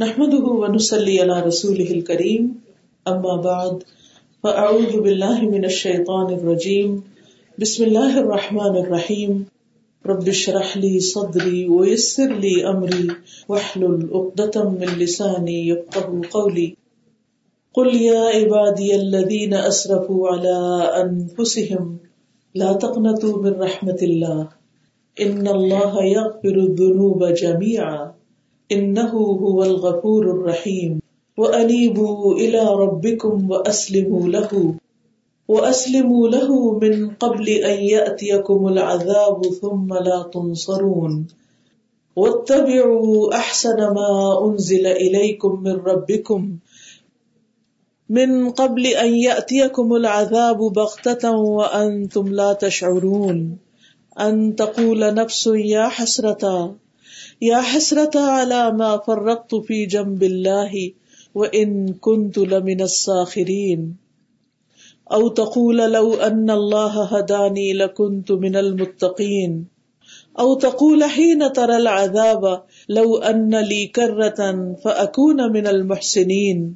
نحمده ونسلي على رسوله الكريم. اما بعد فاعوذ بالله من الشيطان الرجيم. بسم الله الرحمن الرحيم. رب اشرح لي صدري ويسر لي امري واحلل عقدة من لساني يفقهوا قولي. قل يا عبادي الذين اسرفوا على انفسهم لا تقنطوا من رحمة الله. ان الله يغفر الذنوب جميعا. انه هو الغفور الرحيم. وانيبوا الى ربكم واسلموا له. واسلموا له من قبل ان ياتيكم العذاب ثم لا تنصرون. واتبعوا احسن ما انزل اليكم من ربكم. من قبل ان ياتيكم العذاب بغته وانتم لا تشعرون. ان تقول نفس يا حسرتا یا حسرت على ما فرقت في جنب الله وان كنت لمن الساخرين او تقول لو ان الله هداني لكنت من المتقين او تقول حين ترى العذاب لو ان لي كرة فاكون من المحسنين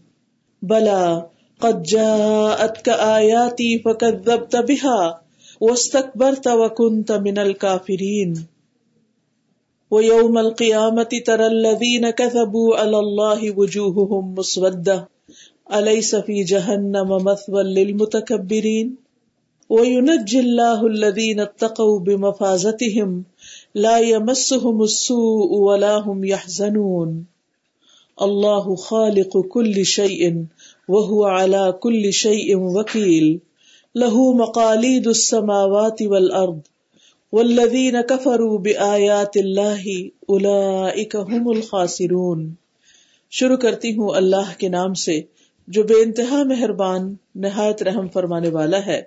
بلى قد جاءتك آياتي فكذبت بها واستكبرت وكنت من الكافرين ويوم القيامة ترى الذين كذبوا على الله وجوههم مسودة. أليس في جهنم مثوى للمتكبرين؟ وينجي الله الذين اتقوا بمفازتهم. لا يمسهم السوء ولا هم يحزنون. الله خالق كل شيء وهو على كل شيء وكيل. له مقاليد السماوات والأرض. والذین کفروا بآیات اللہ اولئک هم الخاسرون۔ شروع کرتی ہوں اللہ کے نام سے، جو بے انتہا مہربان، نہایت رحم فرمانے والا ہے۔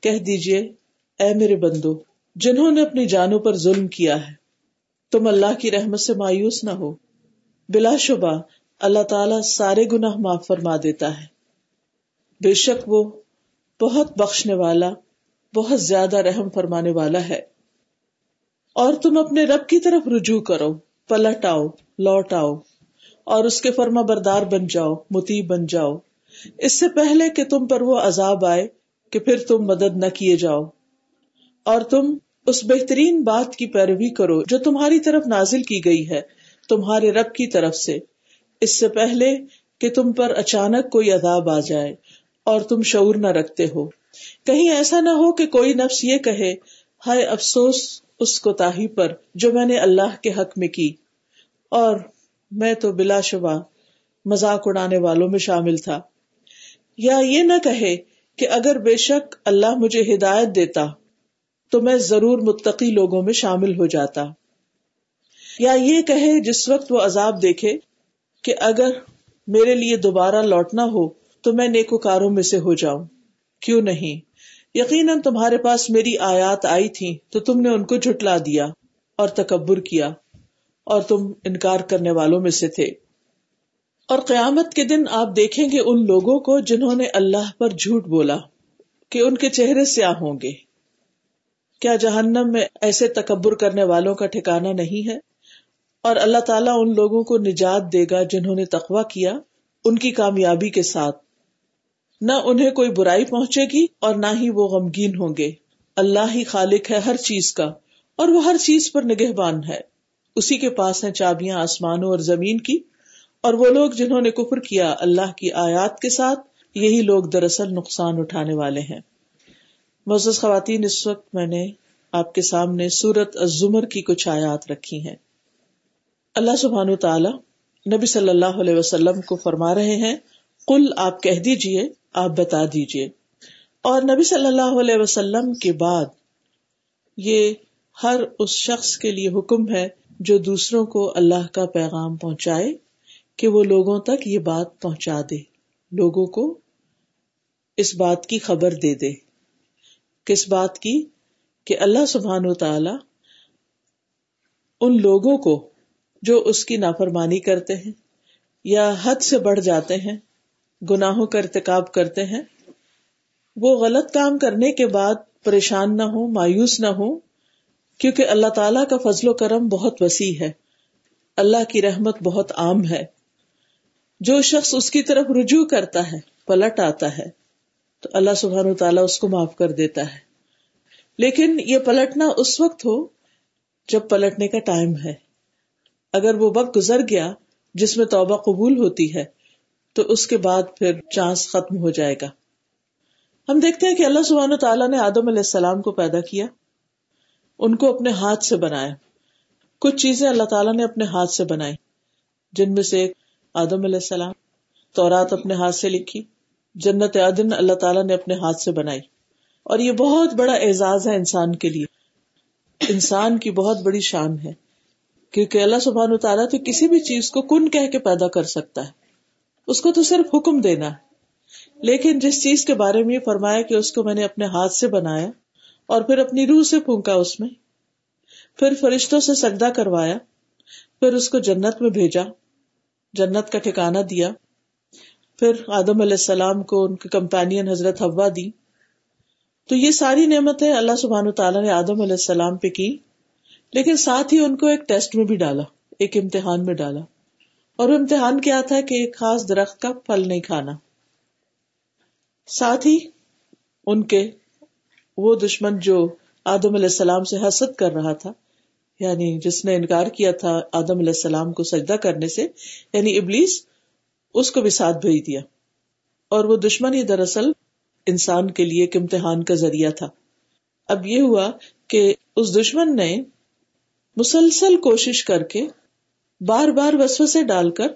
کہہ دیجیے، اے میرے بندو، جنہوں نے اپنی جانوں پر ظلم کیا ہے، تم اللہ کی رحمت سے مایوس نہ ہو۔ بلا شبہ، اللہ تعالی سارے گناہ معاف فرما دیتا ہے۔ بے شک وہ بہت بخشنے والا بہت زیادہ رحم فرمانے والا ہے۔ اور تم اپنے رب کی طرف رجوع کرو پلٹ آؤ لوٹ آؤ اور اس کے فرما بردار بن جاؤ متی بن جاؤ۔ اس سے پہلے کہ تم پر وہ عذاب آئے کہ پھر تم مدد نہ کیے جاؤ۔ اور تم اس بہترین بات کی پیروی کرو جو تمہاری طرف نازل کی گئی ہے، تمہارے رب کی طرف سے۔ اس سے پہلے کہ تم پر اچانک کوئی عذاب آ جائے اور تم شعور نہ رکھتے ہو۔ کہیں ایسا نہ ہو کہ کوئی نفس یہ کہے، ہائے افسوس اس کو تاہی پر جو میں نے اللہ کے حق میں کی۔ اور میں تو بلا شبہ مذاق اڑانے والوں میں شامل تھا۔ یا یہ نہ کہے کہ اگر بے شک اللہ مجھے ہدایت دیتا، تو میں ضرور متقی لوگوں میں شامل ہو جاتا۔ یا یہ کہے جس وقت وہ عذاب دیکھے کہ اگر میرے لیے دوبارہ لوٹنا ہو، تو میں نیکوکاروں میں سے ہو جاؤں۔ کیوں نہیں؟ یقیناً تمہارے پاس میری آیات آئی تھی، تو تم نے ان کو جھٹلا دیا اور تکبر کیا، اور تم انکار کرنے والوں میں سے تھے۔ اور قیامت کے دن آپ دیکھیں گے ان لوگوں کو جنہوں نے اللہ پر جھوٹ بولا کہ ان کے چہرے سیاہ ہوں گے۔ کیا جہنم میں ایسے تکبر کرنے والوں کا ٹھکانا نہیں ہے؟ اور اللہ تعالیٰ ان لوگوں کو نجات دے گا جنہوں نے تقوا کیا، ان کی کامیابی کے ساتھ۔ نہ انہیں کوئی برائی پہنچے گی اور نہ ہی وہ غمگین ہوں گے۔ اللہ ہی خالق ہے ہر چیز کا اور وہ ہر چیز پر نگہبان ہے۔ اسی کے پاس ہیں چابیاں آسمانوں اور زمین کی اور وہ لوگ جنہوں نے کفر کیا اللہ کی آیات کے ساتھ، یہی لوگ دراصل نقصان اٹھانے والے ہیں۔ معزز خواتین، اس وقت میں نے آپ کے سامنے سورت الزمر کی کچھ آیات رکھی ہیں۔ اللہ سبحان تعالی نبی صلی اللہ علیہ وسلم کو فرما رہے ہیں کل آپ کہہ دیجیے، آپ بتا دیجیے اور نبی صلی اللہ علیہ وسلم کے بعد یہ ہر اس شخص کے لیے حکم ہے جو دوسروں کو اللہ کا پیغام پہنچائے کہ وہ لوگوں تک یہ بات پہنچا دے، لوگوں کو اس بات کی خبر دے دے۔ کس بات کی؟ کہ اللہ سبحان و تعالی ان لوگوں کو جو اس کی نافرمانی کرتے ہیں یا حد سے بڑھ جاتے ہیں گناہوں کا ارتکاب کرتے ہیں۔ وہ غلط کام کرنے کے بعد پریشان نہ ہو مایوس نہ ہو کیونکہ اللہ تعالیٰ کا فضل و کرم بہت وسیع ہے۔ اللہ کی رحمت بہت عام ہے۔ جو شخص اس کی طرف رجوع کرتا ہے، پلٹ آتا ہے، تو اللہ سبحان و تعالیٰ اس کو معاف کر دیتا ہے۔ لیکن یہ پلٹنا اس وقت ہو جب پلٹنے کا ٹائم ہے۔ اگر وہ وقت گزر گیا جس میں توبہ قبول ہوتی ہے تو اس کے بعد پھر چانس ختم ہو جائے گا۔ ہم دیکھتے ہیں کہ اللہ سبحانہ تعالیٰ نے آدم علیہ السلام کو پیدا کیا۔ ان کو اپنے ہاتھ سے بنایا۔ کچھ چیزیں اللہ تعالیٰ نے اپنے ہاتھ سے بنائی، جن میں سے ایک آدم علیہ السلام، تورات اپنے ہاتھ سے لکھی، جنت عدن اللہ تعالیٰ نے اپنے ہاتھ سے بنائی۔ اور یہ بہت بڑا اعزاز ہے انسان کے لیے۔ انسان کی بہت بڑی شان ہے، کیونکہ اللہ سبحان تعالیٰ تو کسی بھی چیز کو کن کہہ کے پیدا کر سکتا ہے۔ اس کو تو صرف حکم دینا ہے۔ لیکن جس چیز کے بارے میں یہ فرمایا کہ اس کو میں نے اپنے ہاتھ سے بنایا اور پھر اپنی روح سے پھونکا اس میں، پھر فرشتوں سے سجدہ کروایا، پھر اس کو جنت میں بھیجا، جنت کا ٹھکانا دیا، پھر آدم علیہ السلام کو ان کے کمپینین حضرت ہوا دی۔ تو یہ ساری نعمتیں اللہ سبحان تعالیٰ نے آدم علیہ السلام پہ کی، لیکن ساتھ ہی ان کو ایک ٹیسٹ میں بھی ڈالا، ایک امتحان میں ڈالا۔ اور وہ امتحان کیا تھا کہ ایک خاص درخت کا پھل نہیں کھانا۔ ساتھ ہی ان کے وہ دشمن جو آدم علیہ السلام سے حسد کر رہا تھا یعنی جس نے انکار کیا تھا آدم علیہ السلام کو سجدہ کرنے سے یعنی ابلیس اس کو بھی ساتھ بھیج دیا۔ اور وہ دشمن ہی دراصل انسان کے لیے ایک امتحان کا ذریعہ تھا۔ اب یہ ہوا کہ اس دشمن نے مسلسل کوشش کر کے بار بار وسو سے ڈال کر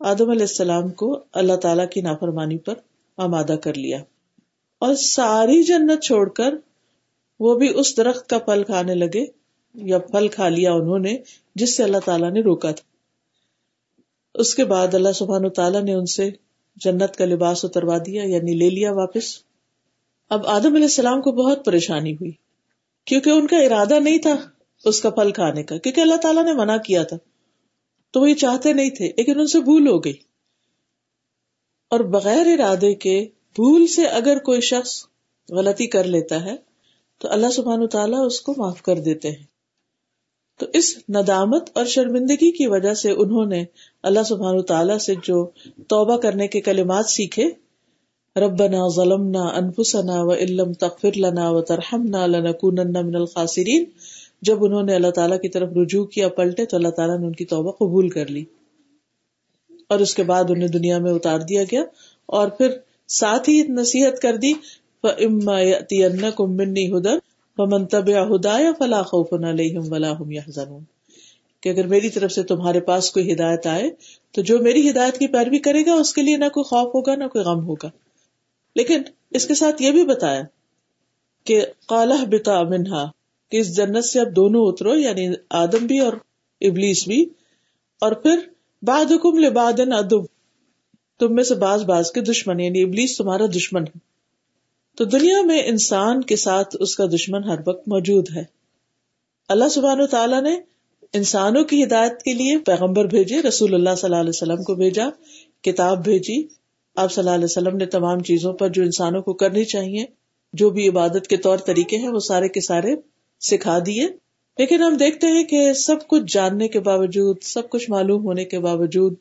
آدم علیہ السلام کو اللہ تعالی کی نافرمانی پر آمادہ کر لیا۔ اور ساری جنت چھوڑ کر وہ بھی اس درخت کا پھل کھانے لگے یا پھل کھا لیا انہوں نے جس سے اللہ تعالیٰ نے روکا تھا۔ اس کے بعد اللہ سبحان تعالیٰ نے ان سے جنت کا لباس اتروا دیا یعنی لے لیا واپس۔ اب آدم علیہ السلام کو بہت پریشانی ہوئی، کیونکہ ان کا ارادہ نہیں تھا اس کا پھل کھانے کا، کیونکہ اللہ تعالیٰ نے منع کیا تھا۔ تو وہ یہ چاہتے نہیں تھے، لیکن ان سے بھول ہو گئی۔ اور بغیر ارادے کے بھول سے اگر کوئی شخص غلطی کر لیتا ہے، تو اللہ سبحان تعالیٰ اس کو معاف کر دیتے ہیں۔ تو اس ندامت اور شرمندگی کی وجہ سے انہوں نے اللہ سبحان تعالیٰ سے جو توبہ کرنے کے کلمات سیکھے، ربنا ظلمنا انفسنا و علم تغفر لنا و ترحمنا لنکونن من الخاسرین جب انہوں نے اللہ تعالیٰ کی طرف رجوع کیا، پلٹے تو اللہ تعالیٰ نے ان کی توبہ قبول کر لی۔ اور اس کے بعد انہیں دنیا میں اتار دیا گیا۔ اور پھر ساتھ ہی نصیحت کر دی کہ اگر میری طرف سے تمہارے پاس کوئی ہدایت آئے، تو جو میری ہدایت کی پیروی کرے گا، اس کے لیے نہ کوئی خوف ہوگا، نہ کوئی غم ہوگا۔ لیکن اس کے ساتھ یہ بھی بتایا کہ کالہ بتا منہا کہ اس جنت سے اب دونوں اترو یعنی آدم بھی اور ابلیس بھی۔ اور پھر باد حکم لبادن ادب تم میں سے باز باز کے دشمن یعنی ابلیس تمہارا دشمن ہے۔ تو دنیا میں انسان کے ساتھ اس کا دشمن ہر وقت موجود ہے۔ اللہ سبحان و تعالیٰ نے انسانوں کی ہدایت کے لیے پیغمبر بھیجے، رسول اللہ صلی اللہ علیہ وسلم کو بھیجا، کتاب بھیجی۔ آپ صلی اللہ علیہ وسلم نے تمام چیزوں پر جو انسانوں کو کرنی چاہیے، جو بھی عبادت کے طور طریقے ہیں، وہ سارے کے سارے سکھا دیے۔ لیکن ہم دیکھتے ہیں کہ سب کچھ جاننے کے باوجود، سب کچھ معلوم ہونے کے باوجود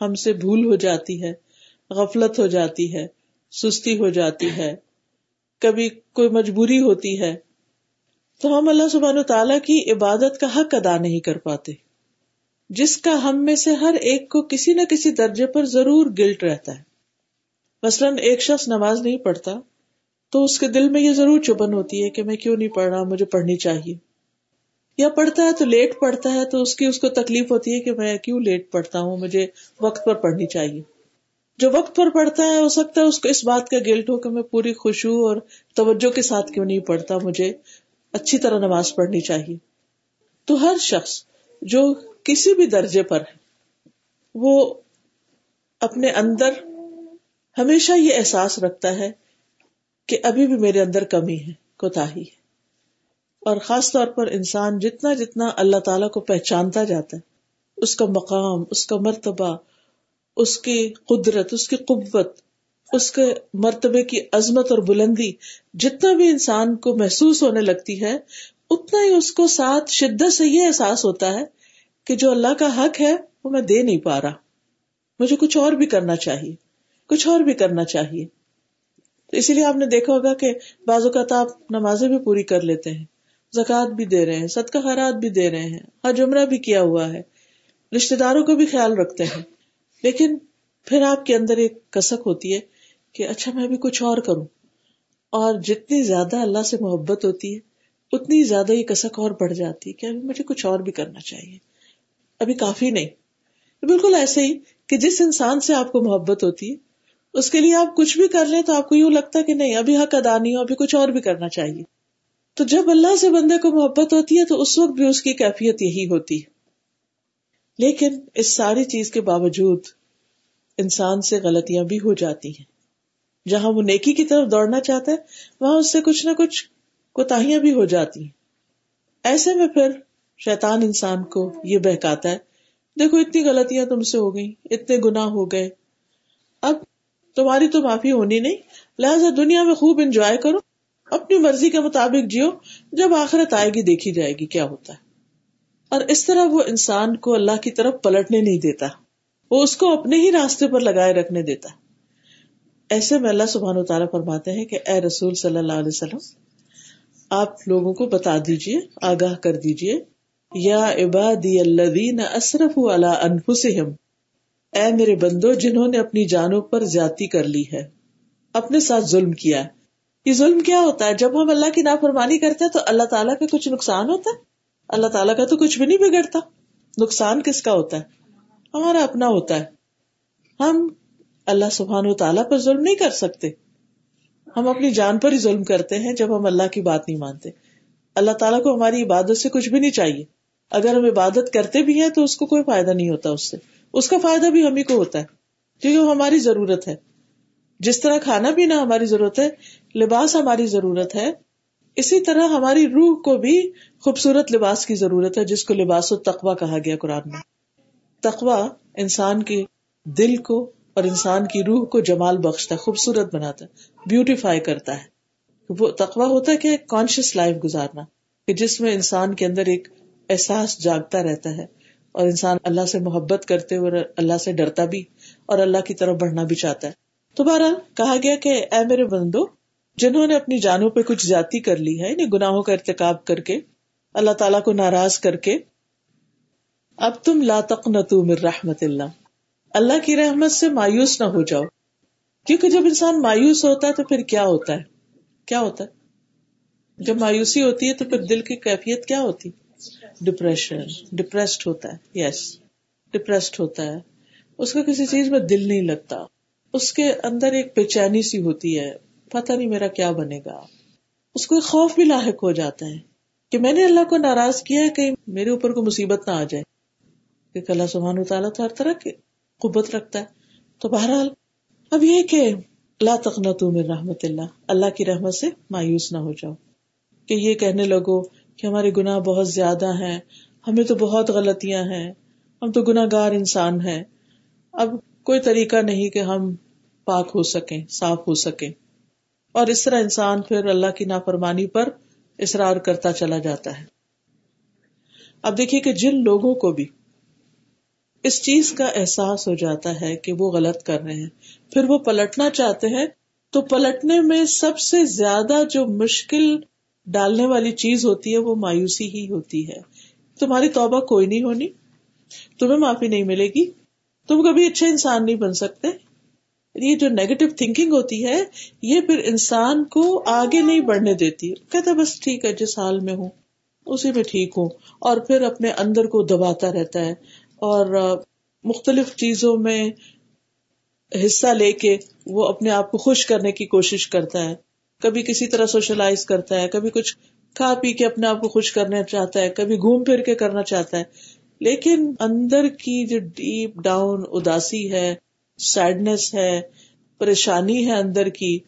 ہم سے بھول ہو جاتی ہے، غفلت ہو جاتی ہے، سستی ہو جاتی ہے۔ کبھی کوئی مجبوری ہوتی ہے۔ تو ہم اللہ سبحان و تعالی کی عبادت کا حق ادا نہیں کر پاتے۔ جس کا ہم میں سے ہر ایک کو کسی نہ کسی درجے پر ضرور گلٹ رہتا ہے۔ مثلاً ایک شخص نماز نہیں پڑھتا۔ تو اس کے دل میں یہ ضرور چبن ہوتی ہے کہ میں کیوں نہیں پڑھ رہا، مجھے پڑھنی چاہیے۔ یا پڑھتا ہے تو لیٹ پڑھتا ہے، تو اس کی، اس کو تکلیف ہوتی ہے کہ میں کیوں لیٹ پڑھتا ہوں، مجھے وقت پر پڑھنی چاہیے۔ جو وقت پر پڑھتا ہے، ہو سکتا ہے اس کو اس بات کا گلٹ ہو کہ میں پوری خوشبو اور توجہ کے ساتھ کیوں نہیں پڑھتا، مجھے اچھی طرح نماز پڑھنی چاہیے۔ تو ہر شخص جو کسی بھی درجے پر ہے، وہ اپنے اندر ہمیشہ یہ احساس رکھتا ہے کہ ابھی بھی میرے اندر کمی ہے کوتا ہے۔ اور خاص طور پر انسان جتنا جتنا اللہ تعالی کو پہچانتا جاتا ہے، اس کا مقام، اس کا مرتبہ، اس کی قدرت، اس کی قوت، اس کے مرتبے کی عظمت اور بلندی جتنا بھی انسان کو محسوس ہونے لگتی ہے، اتنا ہی اس کو ساتھ شدت سے یہ احساس ہوتا ہے کہ جو اللہ کا حق ہے، وہ میں دے نہیں پا رہا۔ مجھے کچھ اور بھی کرنا چاہیے، کچھ اور بھی کرنا چاہیے۔ تو اسی لیے آپ نے دیکھا ہوگا کہ بعض اوقات آپ نمازیں بھی پوری کر لیتے ہیں، زکوٰۃ بھی دے رہے ہیں، صدقہ خیرات بھی دے رہے ہیں ہر جمرہ بھی کیا ہوا ہے رشتے داروں کو بھی خیال رکھتے ہیں۔ لیکن پھر آپ کے اندر ایک کسک ہوتی ہے کہ اچھا میں بھی کچھ اور کروں۔ اور جتنی زیادہ اللہ سے محبت ہوتی ہے، اتنی زیادہ یہ کسک اور بڑھ جاتی ہے کہ ابھی مجھے کچھ اور بھی کرنا چاہیے۔ ابھی کافی نہیں۔ بالکل ایسے ہی کہ جس انسان سے آپ کو محبت ہوتی ہے اس کے لیے آپ کچھ بھی کر لیں تو آپ کو یوں لگتا ہے کہ نہیں، ابھی حق ادا نہیں ہو، ابھی کچھ اور بھی کرنا چاہیے۔ تو جب اللہ سے بندے کو محبت ہوتی ہے تو اس وقت بھی اس کی کیفیت یہی ہوتی ہے۔ لیکن اس ساری چیز کے باوجود انسان سے غلطیاں بھی ہو جاتی ہیں۔ جہاں وہ نیکی کی طرف دوڑنا چاہتا ہے، وہاں اس سے کچھ نہ کچھ کوتاہیاں بھی ہو جاتی ہیں۔ ایسے میں پھر شیطان انسان کو یہ بہکاتا ہے، دیکھو اتنی غلطیاں تم سے ہو گئی اتنے گنا ہو گئے۔ اب تمہاری تو معافی ہونی نہیں۔ لہٰذا دنیا میں خوب انجوائے کرو۔ اپنی مرضی کے مطابق جیو۔ جب آخرت آئے گی، دیکھی جائے گی کیا ہوتا ہے۔ اور اس طرح وہ انسان کو اللہ کی طرف پلٹنے نہیں دیتا۔ وہ اس کو اپنے ہی راستے پر لگائے رکھنے دیتا۔ ایسے میں اللہ سبحان و تعالیٰ فرماتے ہیں کہ اے رسول صلی اللہ علیہ وسلم، آپ لوگوں کو بتا دیجیے آگاہ کر دیجیے یا عبادی الذین اسرف علی انفسہم اے میرے بندو، جنہوں نے اپنی جانوں پر زیادتی کر لی ہے، اپنے ساتھ ظلم کیا یہ ظلم کیا ہوتا ہے؟ جب ہم اللہ کی نافرمانی کرتے ہیں تو اللہ تعالیٰ کا کچھ نقصان ہوتا ہے؟ اللہ تعالیٰ کا تو کچھ بھی نہیں بگڑتا۔ نقصان کس کا ہوتا ہے؟ ہمارا اپنا ہوتا ہے۔ ہم اللہ سبحان و تعالیٰ پر ظلم نہیں کر سکتے۔ ہم اپنی جان پر ہی ظلم کرتے ہیں جب ہم اللہ کی بات نہیں مانتے۔ اللہ تعالیٰ کو ہماری عبادت سے کچھ بھی نہیں چاہیے۔ اگر ہم عبادت کرتے بھی ہیں تو اس کو کوئی فائدہ نہیں ہوتا اس سے۔ اس کا فائدہ بھی ہمیں کو ہوتا ہے، کیونکہ وہ ہماری ضرورت ہے۔ جس طرح کھانا پینا ہماری ضرورت ہے، لباس ہماری ضرورت ہے، اسی طرح ہماری روح کو بھی خوبصورت لباس کی ضرورت ہے، جس کو لباس و تقوا کہا گیا قرآن میں۔ تقوا انسان کے دل کو اور انسان کی روح کو جمال بخشتا ہے، خوبصورت بناتا ہے بیوٹیفائی کرتا ہے۔ وہ تقوا ہوتا ہے کہ کانشیس لائف گزارنا، کہ جس میں انسان کے اندر ایک احساس جاگتا رہتا ہے۔ اور انسان اللہ سے محبت کرتے ہوئے اللہ سے ڈرتا بھی اور اللہ کی طرف بڑھنا بھی چاہتا ہے۔ تو بہرحال کہا گیا کہ اے میرے بندو، جنہوں نے اپنی جانوں پہ کچھ جاتی کر لی ہے یعنی گناہوں کا ارتقاب کر کے، اللہ تعالیٰ کو ناراض کر کے، اب تم لا تقنطوا من رحمت اللہ۔ اللہ کی رحمت سے مایوس نہ ہو جاؤ۔ کیونکہ جب انسان مایوس ہوتا ہے تو پھر کیا ہوتا ہے؟ کیا ہوتا ہے؟ جب مایوسی ہوتی ہے تو پھر دل کی کیفیت کیا ہوتی؟ ڈپریشن ڈپریسڈ ہوتا ہے یس ڈپریسڈ ہوتا ہے. اس کا کسی چیز میں دل نہیں لگتا. اس کے اندر ایک بے چینی سی ہوتی ہے. پتا نہیں میرا کیا بنے گا. اس کو خوف بھی لاحق ہو جاتا ہے کہ میں نے اللہ کو ناراض کیا ہے کہ میرے اوپر کوئی مصیبت نہ آ جائے. کیونکہ اللہ سبحان و تعالیٰ تو ہر طرح کی قبت رکھتا ہے. تو بہرحال اب یہ کہ اللہ تخنت من رحمت اللہ. اللہ کی رحمت سے مایوس نہ ہو جاؤ. کہ یہ کہنے لگو کہ ہمارے گناہ بہت زیادہ ہیں، ہمیں تو بہت غلطیاں ہیں، ہم تو گناہ گار انسان ہیں۔ اب کوئی طریقہ نہیں کہ ہم پاک ہو سکیں، صاف ہو سکیں۔ اور اس طرح انسان پھر اللہ کی نافرمانی پر اصرار کرتا چلا جاتا ہے۔ اب دیکھیے کہ جن لوگوں کو بھی اس چیز کا احساس ہو جاتا ہے کہ وہ غلط کر رہے ہیں، پھر وہ پلٹنا چاہتے ہیں، تو پلٹنے میں سب سے زیادہ جو مشکل ڈالنے والی چیز ہوتی ہے، وہ مایوسی ہی ہوتی ہے۔ تمہاری توبہ کوئی نہیں ہونی، تمہیں معافی نہیں ملے گی۔ تم کبھی اچھے انسان نہیں بن سکتے۔ یعنی یہ جو نیگیٹو تھنکنگ ہوتی ہے، یہ پھر انسان کو آگے نہیں بڑھنے دیتی۔ کہتا بس ٹھیک ہے، جس حال میں ہوں، اسی میں ٹھیک ہوں۔ اور پھر اپنے اندر کو دباتا رہتا ہے۔ اور مختلف چیزوں میں حصہ لے کے وہ اپنے آپ کو خوش کرنے کی کوشش کرتا ہے۔ کبھی کسی طرح سوشلائز کرتا ہے، کبھی کچھ کھا پی کے اپنے آپ کو خوش کرنا چاہتا ہے، کبھی گھوم پھر کے کرنا چاہتا ہے۔ لیکن اندر کی جو ڈیپ ڈاؤن اداسی ہے سیڈنس ہے، پریشانی ہے اندر کی،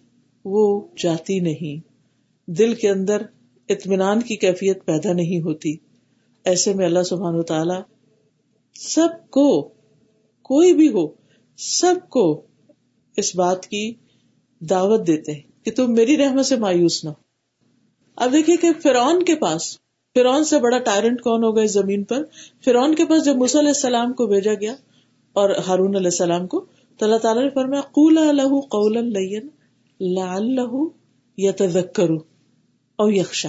وہ جاتی نہیں۔ دل کے اندر اطمینان کی کیفیت پیدا نہیں ہوتی۔ ایسے میں اللہ سبحان و تعالی سب کو، کوئی بھی ہو، سب کو اس بات کی دعوت دیتے ہیں۔ کہ تم میری رحمت سے مایوس نہ اب دیکھیے کہ فرعون کے پاس، فرعون سے بڑا ٹائرنٹ کون ہوگا اس زمین پر؟ فرعون کے پاس جب موسی علیہ السلام کو بھیجا گیا اور ہارون علیہ السلام کو، تو اللہ تعالیٰ نے فرمایا قول لہو قولا لین لعلہ یتذکر او یخشا۔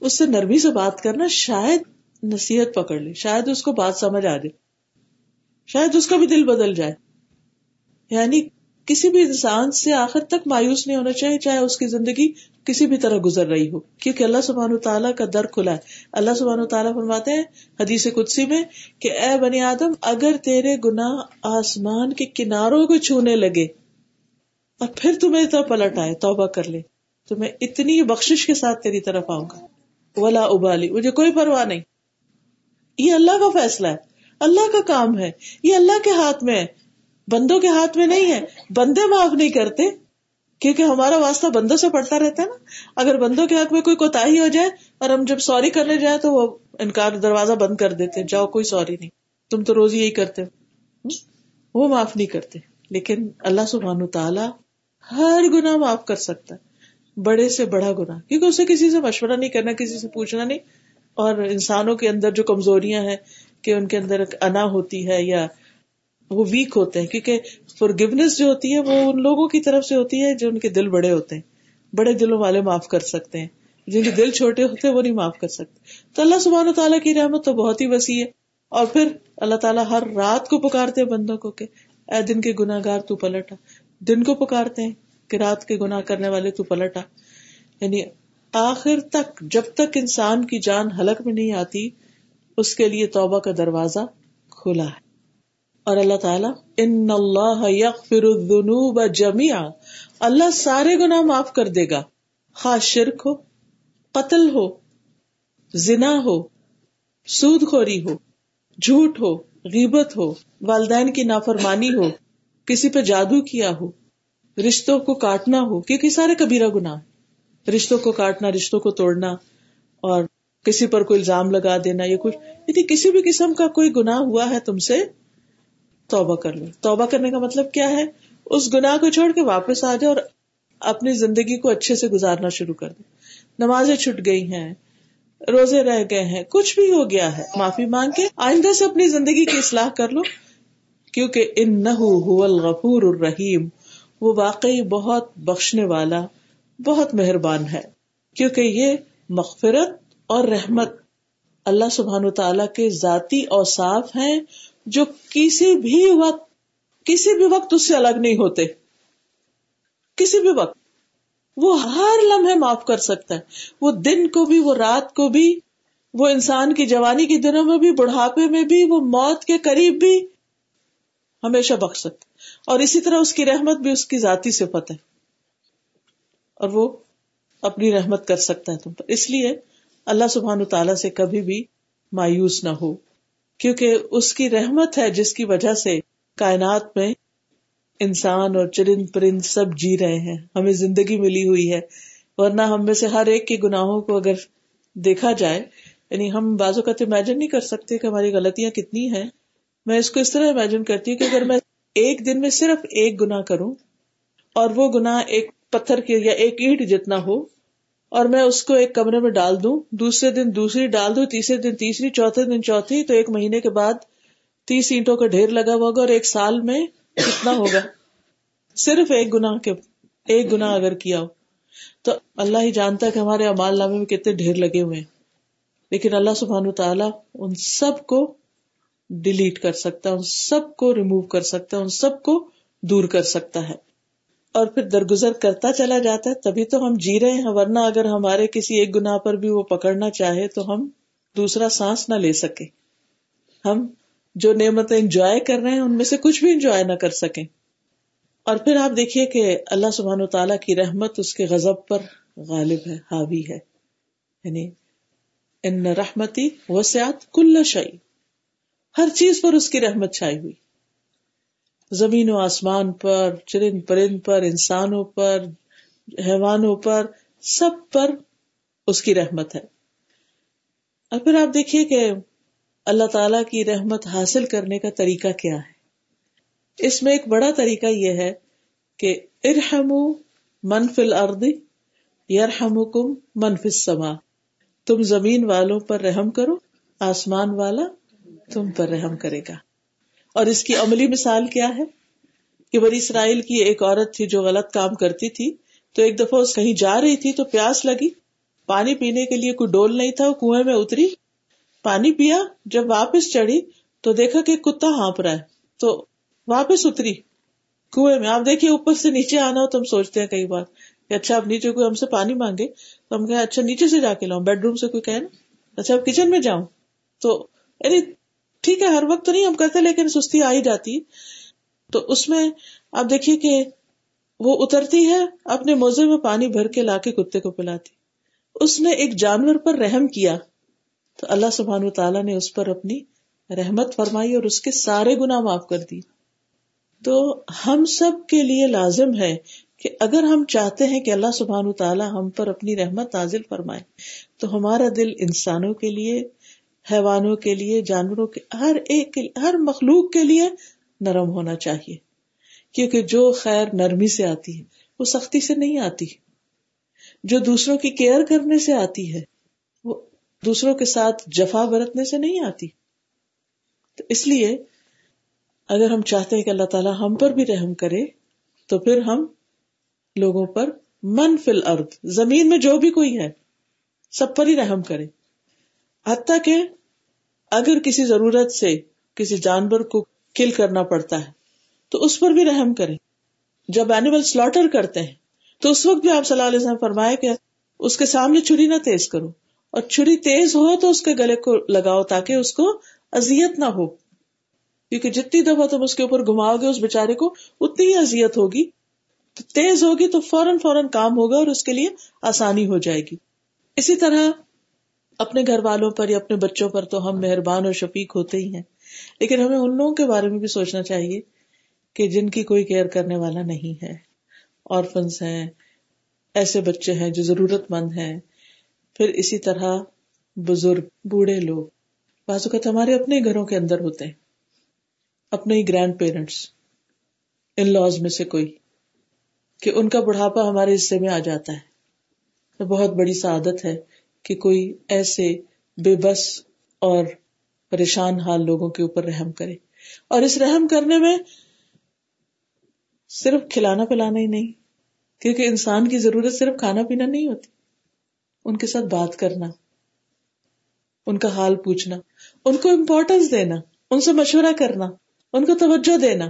اس سے نرمی سے بات کرنا شاید نصیحت پکڑ لے، شاید اس کو بات سمجھ آ جائے، شاید اس کا بھی دل بدل جائے۔ یعنی کسی بھی انسان سے آخر تک مایوس نہیں ہونا چاہیے، چاہے اس کی زندگی کسی بھی طرح گزر رہی ہو۔ کیونکہ اللہ سبحان و تعالیٰ کا در کھلا ہے۔ اللہ سبحان و تعالیٰ فرماتے ہیں حدیث قدسی میں کہ اے بنی آدم، اگر تیرے گناہ آسمان کے کناروں کو چھونے لگے اور پھر تمہیں طرف پلٹ آئے، توبہ کر لے، تو میں اتنی بخش کے ساتھ تیری طرف آؤں گا۔ ولا ابالی، مجھے کوئی پرواہ نہیں۔ یہ اللہ کا فیصلہ ہے، اللہ کا کام ہے، یہ اللہ کے ہاتھ میں ہے۔ بندوں کے ہاتھ میں نہیں ہے۔ بندے معاف نہیں کرتے، کیونکہ ہمارا واسطہ بندوں سے پڑتا رہتا ہے نا۔ اگر بندوں کے حق میں کوئی کوتا ہی ہو جائے اور ہم جب سوری کرنے جائیں تو وہ انکار دروازہ بند کر دیتے جاؤ، کوئی سوری نہیں۔ تم تو روز یہی کرتے ہو۔ وہ معاف نہیں کرتے۔ لیکن اللہ سبحان تعالیٰ ہر گنا معاف کر سکتا ہے۔ بڑے سے بڑا گنا کیونکہ اسے کسی سے مشورہ نہیں کرنا، کسی سے پوچھنا نہیں۔ اور انسانوں کے اندر جو کمزوریاں ہیں، کہ ان کے اندر انا ہوتی ہے یا وہ ویک ہوتے ہیں، کیونکہ فور جو ہوتی ہے وہ ان لوگوں کی طرف سے ہوتی ہے جو ان کے دل بڑے ہوتے ہیں۔ بڑے دلوں والے معاف کر سکتے ہیں۔ جن کے دل چھوٹے ہوتے ہیں، وہ نہیں معاف کر سکتے۔ تو اللہ سبحانہ تعالیٰ کی رحمت تو بہت ہی وسیع ہے۔ اور پھر اللہ تعالیٰ ہر رات کو پکارتے ہیں بندوں کو کہ، اے دن کے گناہ گار تو پلٹا دن کو پکارتے ہیں کہ رات کے گناہ کرنے والے تو پلٹا یعنی آخر تک، جب تک انسان کی جان حلق میں نہیں آتی، اس کے لیے توبہ کا دروازہ کھلا ہے۔ اور اللہ تعالیٰ ان اللہ یغفر الذنوب جميعا اللہ سارے گناہ معاف کر دے گا۔ خاص شرک ہو، قتل ہو، زنا ہو، سود خوری ہو، جھوٹ ہو، غیبت ہو، والدین کی نافرمانی ہو، کسی پہ جادو کیا ہو، رشتوں کو کاٹنا ہو، کیونکہ سارے کبیرہ گناہ رشتوں کو کاٹنا، رشتوں کو توڑنا اور کسی پر کوئی الزام لگا دینا یا کچھ۔ یعنی کسی بھی قسم کا کوئی گناہ ہوا ہے تم سے توبہ کر لو توبہ کرنے کا مطلب کیا ہے؟ اس گناہ کو چھوڑ کے واپس آ جاؤ اور اپنی زندگی کو اچھے سے گزارنا شروع کر دو نمازیں چھٹ گئی ہیں، روزے رہ گئے ہیں، کچھ بھی ہو گیا ہے۔ معافی مانگ کے آئندہ سے اپنی زندگی کی اصلاح کر لو، کیونکہ ان نہ الغفور الرحیم۔ وہ واقعی بہت بخشنے والا، بہت مہربان ہے۔ کیونکہ یہ مغفرت اور رحمت اللہ سبحان تعالی کے ذاتی اوصاف ہیں جو کسی بھی وقت کسی بھی وقت اس سے الگ نہیں ہوتے۔ کسی بھی وقت۔ وہ ہر لمحے معاف کر سکتا ہے۔ وہ دن کو بھی، وہ رات کو بھی، وہ انسان کی جوانی کے دنوں میں بھی، بڑھاپے میں بھی، وہ موت کے قریب بھی ہمیشہ بخش سکتا اور اسی طرح اس کی رحمت بھی اس کی ذاتی صفت ہے۔ اور وہ اپنی رحمت کر سکتا ہے تم پر۔ اس لیے اللہ سبحان تعالیٰ سے کبھی بھی مایوس نہ ہو۔ کیونکہ اس کی رحمت ہے جس کی وجہ سے کائنات میں انسان اور چرند پرند سب جی رہے ہیں، ہمیں زندگی ملی ہوئی ہے۔ ورنہ ہم میں سے ہر ایک کے گناہوں کو اگر دیکھا جائے یعنی ہم بازو کا امیجن نہیں کر سکتے کہ ہماری غلطیاں کتنی ہیں۔ میں اس کو اس طرح امیجن کرتی ہوں کہ اگر میں ایک دن میں صرف ایک گنا کروں اور وہ گنا ایک پتھر کے یا ایک اینٹ جتنا ہو اور میں اس کو ایک کمرے میں ڈال دوں۔ دوسرے دن دوسری ڈال دوں، تیسرے دن تیسری، چوتھے دن چوتھی، تو ایک مہینے کے بعد تیس اینٹوں کا ڈھیر لگا ہوگا اور ایک سال میں کتنا ہوگا؟ صرف ایک گنا کے، ایک گنا اگر کیا ہو، تو اللہ ہی جانتا ہے کہ ہمارے امال نامے میں کتنے ڈھیر لگے ہوئے ہیں۔ لیکن اللہ سبحان تعالیٰ ان سب کو ڈیلیٹ کر سکتا ہے، ان سب کو ریموو کر سکتا ہے، ان سب کو دور کر سکتا ہے۔ اور پھر درگزر کرتا چلا جاتا ہے، تبھی تو ہم جی رہے ہیں، ورنہ اگر ہمارے کسی ایک گنا پر بھی وہ پکڑنا چاہے تو ہم دوسرا سانس نہ لے سکے ہم جو نعمتیں انجوائے کر رہے ہیں، ان میں سے کچھ بھی انجوائے نہ کر سکیں۔ اور پھر آپ دیکھیے کہ اللہ سبحان و تعالیٰ کی رحمت اس کے غضب پر غالب ہے، حاوی ہے۔ یعنی ان رحمتی وسعت کل شعی ہر چیز پر اس کی رحمت چھائی ہوئی۔ زمین و آسمان پر، چرند پرند پر، انسانوں پر، حیوانوں پر، سب پر اس کی رحمت ہے۔ اور پھر آپ دیکھیے کہ اللہ تعالی کی رحمت حاصل کرنے کا طریقہ کیا ہے۔ اس میں ایک بڑا طریقہ یہ ہے کہ ارحم منفل ارد یرحم کم منفی سما تم زمین والوں پر رحم کرو، آسمان والا تم پر رحم کرے گا۔ اور اس کی عملی مثال کیا ہے؟ کہ بڑی اسرائیل کی ایک عورت تھی جو غلط کام کرتی تھی، تو ایک دفعہ اس کہیں جا رہی تھی تو پیاس لگی۔ پانی پینے کے لیے کوئی ڈول نہیں تھا، وہ کنویں میں اتری۔ پانی پیا، جب واپس چڑھی تو دیکھا کہ کتا ہانپ رہا ہے، تو واپس اتری۔ کنویں میں، آپ دیکھیے اوپر سے نیچے آنا ہو تو ہم سوچتے ہیں کئی بار کہ اچھا اب نیچے کوئی ہم سے پانی مانگے، تو ہم کہ اچھا نیچے سے جا کے لاؤں، بیڈ روم سے کوئی کہنا اچھا اب کچن میں جاؤں۔ تو یعنی ٹھیک ہے، ہر وقت تو نہیں، ہم کرتے لیکن سستی آ ہی جاتی۔ تو اس میں آپ دیکھیے کہ وہ اترتی ہے، اپنے موزے میں پانی بھر کے لا کے کتے کو پلاتی۔ اس نے ایک جانور پر رحم کیا۔ تو اللہ سبحان تعالیٰ نے اس پر اپنی رحمت فرمائی اور اس کے سارے گنا معاف کر دی تو ہم سب کے لیے لازم ہے کہ اگر ہم چاہتے ہیں کہ اللہ سبحان تعالیٰ ہم پر اپنی رحمت نازل فرمائے، تو ہمارا دل انسانوں کے لیے حیوانوں کے لیے، جانوروں کے، ہر ایک ہر مخلوق کے لیے نرم ہونا چاہیے۔ کیونکہ جو خیر نرمی سے آتی ہے، وہ سختی سے نہیں آتی۔ جو دوسروں کی کیئر کرنے سے آتی ہے، وہ دوسروں کے ساتھ جفا برتنے سے نہیں آتی۔ تو اس لیے اگر ہم چاہتے ہیں کہ اللہ تعالیٰ ہم پر بھی رحم کرے، تو پھر ہم لوگوں پر من فل ارد زمین میں جو بھی کوئی ہے، سب پر ہی رحم کرے۔ حتیٰ کہ اگر کسی ضرورت سے کسی جانور کو کل کرنا پڑتا ہے، تو اس پر بھی رحم کرے جب اینیمل سلاٹر کرتے ہیں، تو اس وقت بھی آپ صلی اللہ علیہ وسلم فرمائے کہ اس کے سامنے چھری نہ تیز کرو۔ اور چھری تیز ہو تو اس کے گلے کو لگاؤ تاکہ اس کو ازیت نہ ہو۔ کیونکہ جتنی دفعہ تم اس کے اوپر گھماؤ گے، اس بےچارے کو اتنی ہی ازیت ہوگی۔ تو تیز ہوگی تو فوراً فوراً کام ہوگا اور اس کے لیے آسانی ہو جائے گی۔ اسی طرح اپنے گھر والوں پر یا اپنے بچوں پر تو ہم مہربان اور شفیق ہوتے ہی ہیں۔ لیکن ہمیں ان لوگوں کے بارے میں بھی سوچنا چاہیے کہ جن کی کوئی کیئر کرنے والا نہیں ہے۔ آرفنس ہیں، ایسے بچے ہیں جو ضرورت مند ہیں۔ پھر اسی طرح بزرگ، بوڑھے لوگ۔ بعض اوقات ہمارے اپنے گھروں کے اندر ہوتے ہیں۔ اپنے ہی گرینڈ پیرنٹس ان لاز میں سے کوئی، کہ ان کا بڑھاپا ہمارے حصے میں آ جاتا ہے۔ تو بہت بڑی سعادت ہے۔ کہ کوئی ایسے بے بس اور پریشان حال لوگوں کے اوپر رحم کرے۔ اور اس رحم کرنے میں صرف کھلانا پلانا ہی نہیں، کیونکہ انسان کی ضرورت صرف کھانا پینا نہیں ہوتی۔ ان کے ساتھ بات کرنا، ان کا حال پوچھنا، ان کو امپورٹینس دینا، ان سے مشورہ کرنا، ان کو توجہ دینا،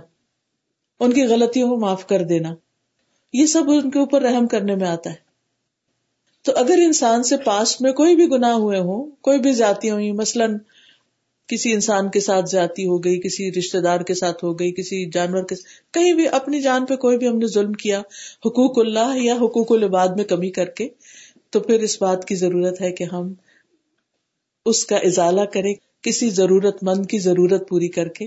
ان کی غلطیوں کو معاف کر دینا، یہ سب ان کے اوپر رحم کرنے میں آتا ہے۔ تو اگر انسان سے پاس میں کوئی بھی گناہ ہوئے ہوں، کوئی بھی جاتی ہوئی مثلاً کسی انسان کے ساتھ زیادتی ہو گئی، کسی رشتے دار کے ساتھ ہو گئی، کسی جانور کے ساتھ، کہیں بھی اپنی جان پہ کوئی بھی ہم نے ظلم کیا، حقوق اللہ یا حقوق العباد میں کمی کر کے، تو پھر اس بات کی ضرورت ہے کہ ہم اس کا ازالہ کرے کسی ضرورت مند کی ضرورت پوری کر کے،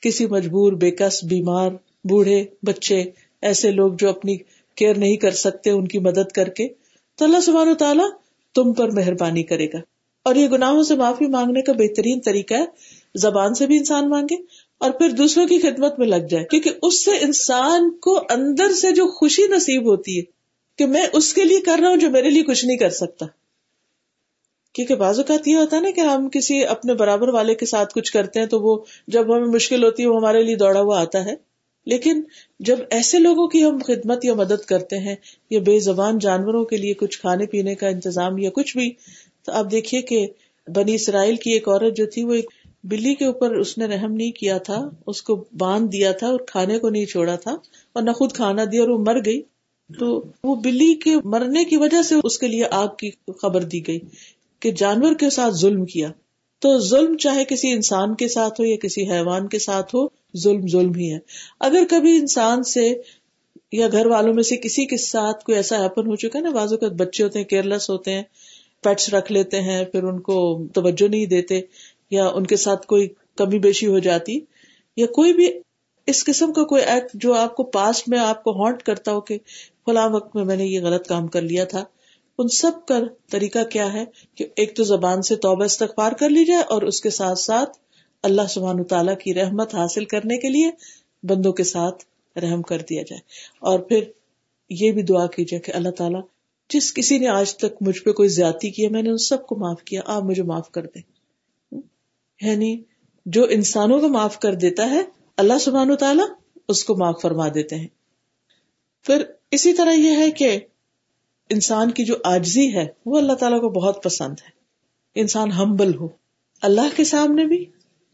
کسی مجبور بےکس بیمار، بوڑھے، بچے، ایسے لوگ جو اپنی کیئر نہیں کر سکتے، ان کی مدد کر کے تو اللہ سبحانہ تعالیٰ تم پر مہربانی کرے گا۔ اور یہ گناہوں سے معافی مانگنے کا بہترین طریقہ ہے، زبان سے بھی انسان مانگے اور پھر دوسروں کی خدمت میں لگ جائے، کیونکہ اس سے انسان کو اندر سے جو خوشی نصیب ہوتی ہے کہ میں اس کے لیے کر رہا ہوں جو میرے لیے کچھ نہیں کر سکتا۔ کیونکہ بعض اوقات یہ ہوتا ہے نا کہ ہم کسی اپنے برابر والے کے ساتھ کچھ کرتے ہیں تو وہ جب ہمیں مشکل ہوتی ہے، وہ ہمارے لیے دوڑا ہوا آتا ہے۔ لیکن جب ایسے لوگوں کی ہم خدمت یا مدد کرتے ہیں یا بے زبان جانوروں کے لیے کچھ کھانے پینے کا انتظام یا کچھ بھی، تو آپ دیکھیے کہ بنی اسرائیل کی ایک عورت جو تھی، وہ ایک بلی کے اوپر اس نے رحم نہیں کیا تھا، اس کو باندھ دیا تھا اور کھانے کو نہیں چھوڑا تھا اور نہ خود کھانا دیا اور وہ مر گئی۔ تو وہ بلی کے مرنے کی وجہ سے اس کے لیے آگ کی خبر دی گئی کہ جانور کے ساتھ ظلم کیا۔ تو ظلم چاہے کسی انسان کے ساتھ ہو یا کسی حیوان کے ساتھ ہو ظلم ظلم ہی ہے۔ اگر کبھی انسان سے یا گھر والوں میں سے کسی کے ساتھ کوئی ایسا ہیپن ہو چکا ہے نا بازو کا بچے ہوتے ہیں کیئرلیس ہوتے ہیں پیٹس رکھ لیتے ہیں، پھر ان کو توجہ نہیں دیتے یا ان کے ساتھ کوئی کمی بیشی ہو جاتی، یا کوئی بھی اس قسم کا کوئی ایکٹ جو آپ کو پاس میں آپ کو ہانٹ کرتا ہو کہ فلاں وقت میں میں نے یہ غلط کام کر لیا تھا۔ ان سب کا طریقہ کیا ہے کہ ایک تو زبان سے توبہ استغفار کر لی جائے اور اس کے ساتھ ساتھ اللہ سبحان تعالیٰ کی رحمت حاصل کرنے کے لیے بندوں کے ساتھ رحم کر دیا جائے۔ اور پھر یہ بھی دعا کیجیے کہ اللہ تعالیٰ جس کسی نے آج تک مجھ پہ کوئی زیادتی کی ہے، میں نے ان سب کو معاف کیا، آپ مجھے معاف کر دیں۔ یعنی جو انسانوں کو معاف کر دیتا ہے، اللہ سبحان تعالیٰ اس کو معاف فرما دیتے ہیں۔ پھر اسی طرح یہ ہے کہ انسان کی جو آجزی ہے، وہ اللہ تعالیٰ کو بہت پسند ہے۔ انسان ہمبل ہو۔ اللہ کے سامنے بھی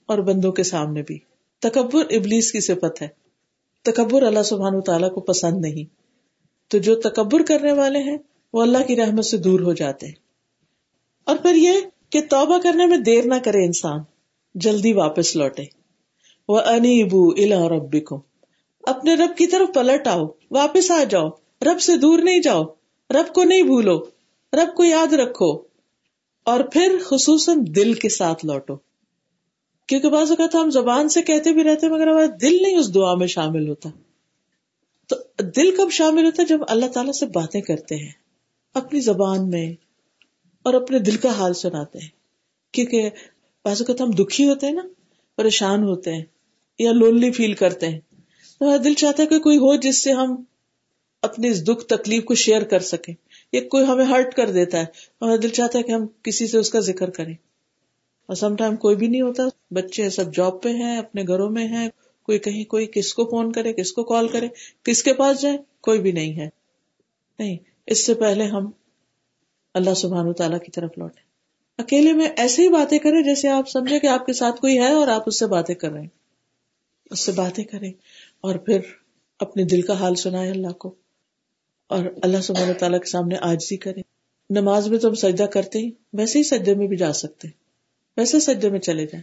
اور بندوں کے سامنے بھی۔ تکبر ابلیس کی صفت ہے۔ تکبر اللہ سبحان تعالیٰ کو پسند نہیں۔ تو جو تکبر کرنے والے ہیں، وہ اللہ کی رحمت سے دور ہو جاتے ہیں۔ اور پھر یہ کہ توبہ کرنے میں دیر نہ کرے انسان۔ جلدی واپس لوٹے۔ وہ انیبو الا ربکم اپنے رب کی طرف پلٹ آؤ۔ واپس آ جاؤ۔ رب سے دور نہیں جاؤ۔ رب کو نہیں بھولو۔ رب کو یاد رکھو۔ اور پھر خصوصاً دل کے ساتھ لوٹو۔ کیونکہ بعض اوقات ہم زبان سے کہتے بھی رہتے مگر ہمارا دل نہیں اس دعا میں شامل ہوتا۔ تو دل کب شامل ہوتا ہے؟ جب اللہ تعالیٰ سے باتیں کرتے ہیں، اپنی زبان میں اور اپنے دل کا حال سناتے ہیں۔ کیونکہ بعض اوقات ہم دکھی ہوتے ہیں نا، پریشان ہوتے ہیں یا لونلی فیل کرتے ہیں۔ تو ہمارا دل چاہتا ہے کہ کوئی ہو جس سے ہم اپنی اس دکھ تکلیف کو شیئر کر سکیں، یا کوئی ہمیں ہرٹ کر دیتا ہے۔ ہمارا دل چاہتا ہے کہ ہم کسی سے اس کا ذکر کریں۔ اور سم ٹائم کوئی بھی نہیں ہوتا، بچے سب جاب پہ ہیں، اپنے گھروں میں ہیں، کوئی کہیں، کوئی کس کو فون کرے، کس کو کال کرے، کس کے پاس جائے، کوئی بھی نہیں ہے۔ نہیں، اس سے پہلے ہم اللہ سبحان تعالیٰ کی طرف لوٹے اکیلے میں ایسے ہی باتیں کریں جیسے آپ سمجھے کہ آپ کے ساتھ کوئی ہے اور آپ اس سے باتیں کر رہے ہیں۔ اس سے باتیں کریں اور پھر اپنے دل کا حال سنائے اللہ کو۔ اور اللہ سبحانہ تعالیٰ کے سامنے آج ہی کریں۔ نماز میں تو ہم سجدہ کرتے ہی، ویسے ہی سجدے میں بھی جا سکتے۔ ہیں ویسے سجدے میں چلے جائیں۔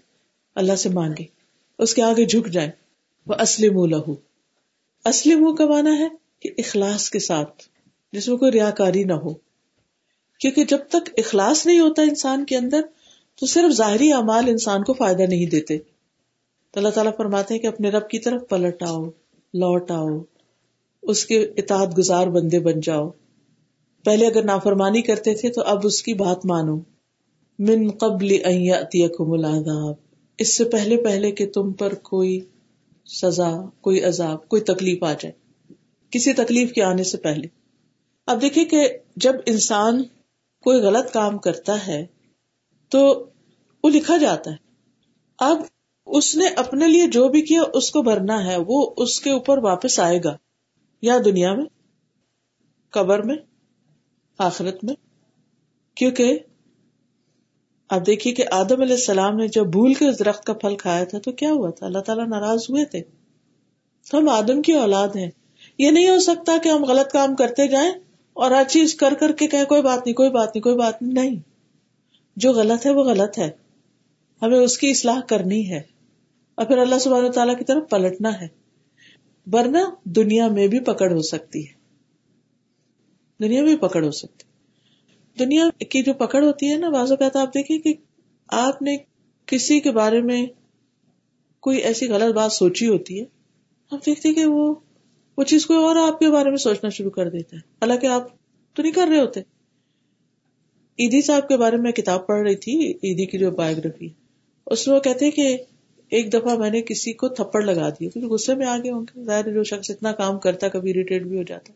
اللہ سے مانگے۔ اس کے آگے جھک جائیں۔ وہ اصلی منہ لہو اصلی منہ کا مانا ہے کہ اخلاص کے ساتھ، جس میں کوئی ریا کاری نہ ہو۔ کیونکہ جب تک اخلاص نہیں ہوتا انسان کے اندر، تو صرف ظاہری اعمال انسان کو فائدہ نہیں دیتے۔ تو اللہ تعالیٰ فرماتے ہیں کہ اپنے رب کی طرف پلٹ آؤ، لوٹ آؤ۔ اس کے اطاعت گزار بندے بن جاؤ۔ پہلے اگر نافرمانی کرتے تھے تو اب اس کی بات مانو۔ من قبل العذاب۔ اس سے پہلے پہلے کہ تم پر کوئی سزا، کوئی عذاب، کوئی تکلیف آ جائے۔ کسی تکلیف کے آنے سے پہلے۔ اب دیکھیے کہ جب انسان کوئی غلط کام کرتا ہے، تو وہ لکھا جاتا ہے۔ اب اس نے اپنے لیے جو بھی کیا، اس کو بھرنا ہے۔ وہ اس کے اوپر واپس آئے گا۔ یا دنیا میں، قبر میں، آخرت میں۔ کیونکہ اب دیکھیے کہ آدم علیہ السلام نے جب بھول کے اس درخت کا پھل کھایا تھا تو کیا ہوا تھا؟ اللہ تعالیٰ ناراض ہوئے تھے۔ تو ہم آدم کی اولاد ہیں۔ یہ نہیں ہو سکتا کہ ہم غلط کام کرتے جائیں اور ہر چیز کر کر کے کہ کوئی بات نہیں، کوئی بات نہیں، کوئی بات نہیں۔ نہیں۔ جو غلط ہے وہ غلط ہے۔ ہمیں اس کی اصلاح کرنی ہے۔ اور پھر اللہ سبحانہ تعالیٰ کی طرف پلٹنا ہے۔ ورنہ دنیا میں بھی پکڑ ہو سکتی ہے۔ دنیا میں بھی پکڑ ہو سکتی۔ دنیا کی جو پکڑ ہوتی ہے نا، بعض اوقات آپ دیکھیں کہ آپ نے کسی کے بارے میں کوئی ایسی غلط بات سوچی ہوتی ہے، آپ دیکھتے کہ وہ وہ چیز کوئی اور آپ کے بارے میں سوچنا شروع کر دیتا ہے۔ حالانکہ آپ تو نہیں کر رہے ہوتے۔ عیدی صاحب کے بارے میں کتاب پڑھ رہی تھی، عیدی کی جو بایوگرافی۔ اس میں وہ کہتے کہ ایک دفعہ میں نے کسی کو تھپڑ لگا دیا کیونکہ غصے میں آگے ہوں گے۔ ظاہر جو شخص اتنا کام کرتا، کبھی اریٹیٹ بھی ہو جاتا۔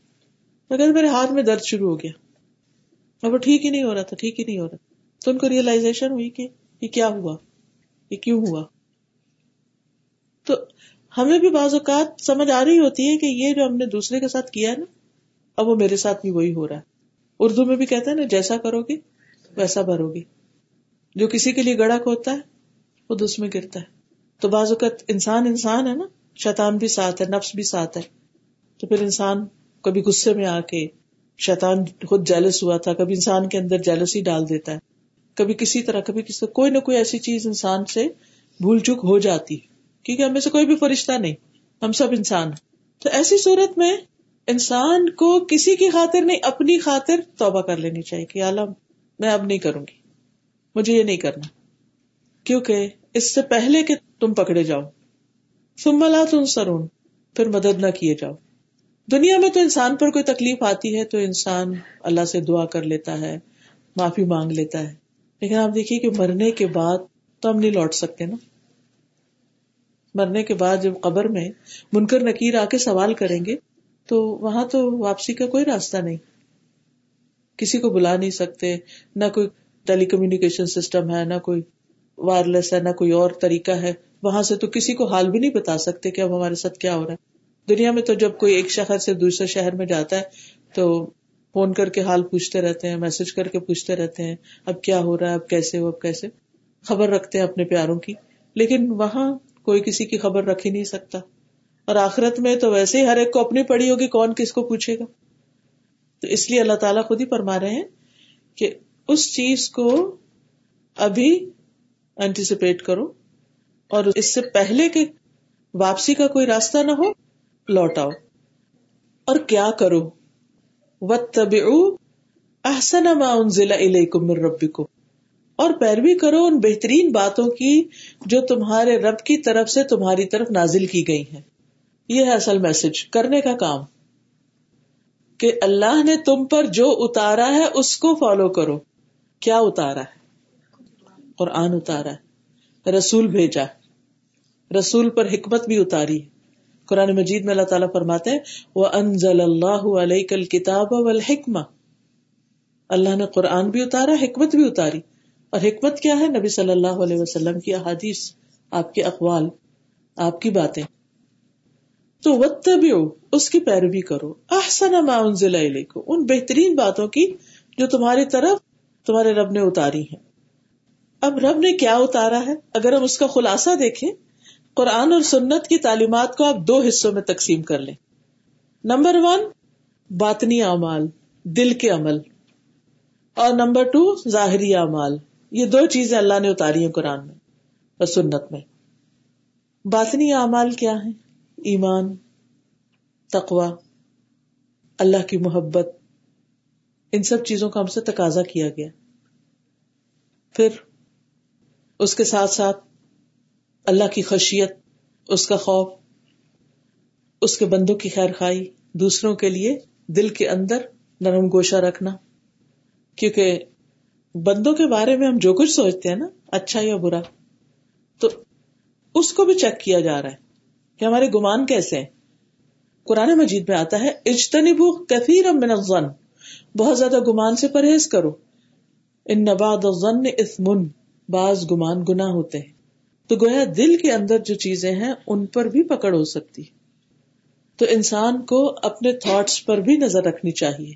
مگر میرے ہاتھ میں درد شروع ہو گیا۔ اور وہ ٹھیک ہی نہیں ہو رہا تھا، ٹھیک ہی نہیں ہو رہا۔ تو ان کو ریئلائزیشن ہوئی کہ یہ کیا ہوا؟ یہ کیوں ہوا؟ تو ہمیں بھی بعض اوقات سمجھ آ رہی ہوتی ہے کہ یہ جو ہم نے دوسرے کے ساتھ کیا ہے نا، اب وہ میرے ساتھ بھی وہی ہو رہا ہے۔ اردو میں بھی کہتے ہیں نا، جیسا کرو گی ویسا بھرو گی جو کسی کے لیے گڑک ہوتا ہے، وہ اس میں گرتا ہے۔ تو بعض اوقات انسان انسان ہے نا، شیطان بھی ساتھ ہے، نفس بھی ساتھ ہے۔ تو پھر انسان کبھی غصے میں آ کے شیطان خود جیلس ہوا تھا، کبھی انسان کے اندر جیلس ہی ڈال دیتا ہے۔ کبھی کسی طرح، کبھی کسی کوئی نہ کوئی ایسی چیز انسان سے بھول چک ہو جاتی، کیونکہ ہمیں سے کوئی بھی فرشتہ نہیں، ہم سب انسان تو ایسی صورت میں انسان کو کسی کی خاطر نہیں، اپنی خاطر توبہ کر لینی چاہیے کہ عالم میں اب نہیں کروں گی، مجھے یہ نہیں کرنا۔ کیونکہ اس سے پہلے کہ تم پکڑے جاؤ۔ سملا تم سرون پھر مدد نہ کیے جاؤ۔ دنیا میں تو انسان پر کوئی تکلیف آتی ہے تو انسان اللہ سے دعا کر لیتا ہے، معافی مانگ لیتا ہے۔ لیکن آپ دیکھیے کہ مرنے کے بعد تو ہم نہیں لوٹ سکتے نا۔ مرنے کے بعد جب قبر میں منکر نکیر آ کے سوال کریں گے تو وہاں تو واپسی کا کوئی راستہ نہیں۔ کسی کو بلا نہیں سکتے، نہ کوئی ٹیلی کمیونیکیشن سسٹم ہے، نہ کوئی وائرلیس ہے، نہ کوئی اور طریقہ ہے۔ وہاں سے تو کسی کو حال بھی نہیں بتا سکتے کہ اب ہمارے ساتھ کیا ہو رہا ہے۔ دنیا میں تو جب کوئی ایک شہر سے دوسرے شہر میں جاتا ہے تو فون کر کے حال پوچھتے رہتے ہیں، میسج کر کے پوچھتے رہتے ہیں، اب کیا ہو رہا ہے، اب کیسے ہو، اب کیسے؟ خبر رکھتے ہیں اپنے پیاروں کی، لیکن وہاں کوئی کسی کی خبر رکھ ہی نہیں سکتا۔ اور آخرت میں تو ویسے ہی ہر ایک کو اپنی پڑی ہوگی، کون کس کو پوچھے گا؟ تو اس لیے اللہ تعالیٰ خود ہی فرما رہے ہیں کہ اس چیز کو ابھی اینٹیسپیٹ کرو اور اس سے پہلے کہ واپسی کا کوئی راستہ نہ ہو لوٹ آؤ اور کیا کرو؟ و تب احسن ضلع من ربکم اور پیروی کرو ان بہترین باتوں کی جو تمہارے رب کی طرف سے تمہاری طرف نازل کی گئی ہیں۔ یہ ہے اصل میسج کرنے کا کام۔ کہ اللہ نے تم پر جو اتارا ہے، اس کو فالو کرو۔ کیا اتارا ہے؟ قرآن اتارا ہے۔ رسول بھیجا۔ رسول پر حکمت بھی اتاری۔ قرآن مجید میں اللہ تعالیٰ فرماتے ہیں وہ انزل اللہ علیہ کل کتاب اللہ نے قرآن بھی اتارا، حکمت بھی اتاری۔ اور حکمت کیا ہے؟ نبی صلی اللہ علیہ وسلم کی احادیث، آپ کے اقوال، آپ کی باتیں۔ تو وتبعو اس کی پیروی کرو۔ احسن ما انزل الیکم ان بہترین باتوں کی جو تمہاری طرف، تمہارے رب نے اتاری ہیں۔ اب رب نے کیا اتارا ہے؟ اگر ہم اس کا خلاصہ دیکھیں قرآن اور سنت کی تعلیمات کو آپ دو حصوں میں تقسیم کر لیں۔ نمبر ون، باطنی اعمال، دل کے عمل۔ اور نمبر ٹو، ظاہری اعمال۔ یہ دو چیزیں اللہ نے اتاری ہیں قرآن میں اور سنت میں۔ باطنی اعمال کیا ہے ایمان تقوا اللہ کی محبت۔ ان سب چیزوں کا ہم سے تقاضا کیا گیا۔ پھر اس کے ساتھ ساتھ اللہ کی خشیت، اس کا خوف، اس کے بندوں کی خیر خائی دوسروں کے لیے دل کے اندر نرم گوشا رکھنا۔ کیونکہ بندوں کے بارے میں ہم جو کچھ سوچتے ہیں نا اچھا یا برا، تو اس کو بھی چیک کیا جا رہا ہے کہ ہمارے گمان کیسے ہیں۔ قرآن مجید میں آتا ہے، اجتنبو کثیر من الظن، بہت زیادہ گمان سے پرہیز کرو۔ ان نباد الظن اثمن، بعض گمان گناہ ہوتے ہیں۔ تو گویا دل کے اندر جو چیزیں ہیں ان پر بھی پکڑ ہو سکتی تو انسان کو اپنے تھاٹس پر بھی نظر رکھنی چاہیے،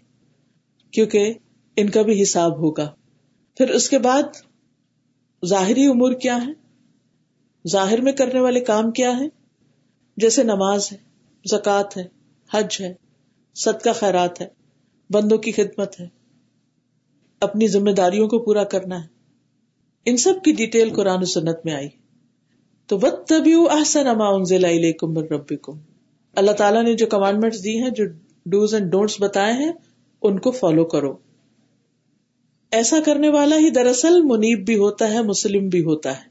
کیونکہ ان کا بھی حساب ہوگا۔ پھر اس کے بعد ظاہری امور کیا ہے ظاہر میں کرنے والے کام کیا ہے جیسے نماز ہے، زکوٰۃ ہے، حج ہے، صدقہ خیرات ہے، بندوں کی خدمت ہے، اپنی ذمہ داریوں کو پورا کرنا ہے۔ ان سب کی ڈیٹیل قرآن و سنت میں آئی۔ تو بد تبھی احسن اما کم ربی کم اللہ تعالیٰ نے جو کمانڈمنٹ دی ہیں، جو ڈوز اینڈ ڈونٹس بتائے ہیں، ان کو فالو کرو۔ ایسا کرنے والا ہی دراصل منیب بھی ہوتا ہے، مسلم بھی ہوتا ہے۔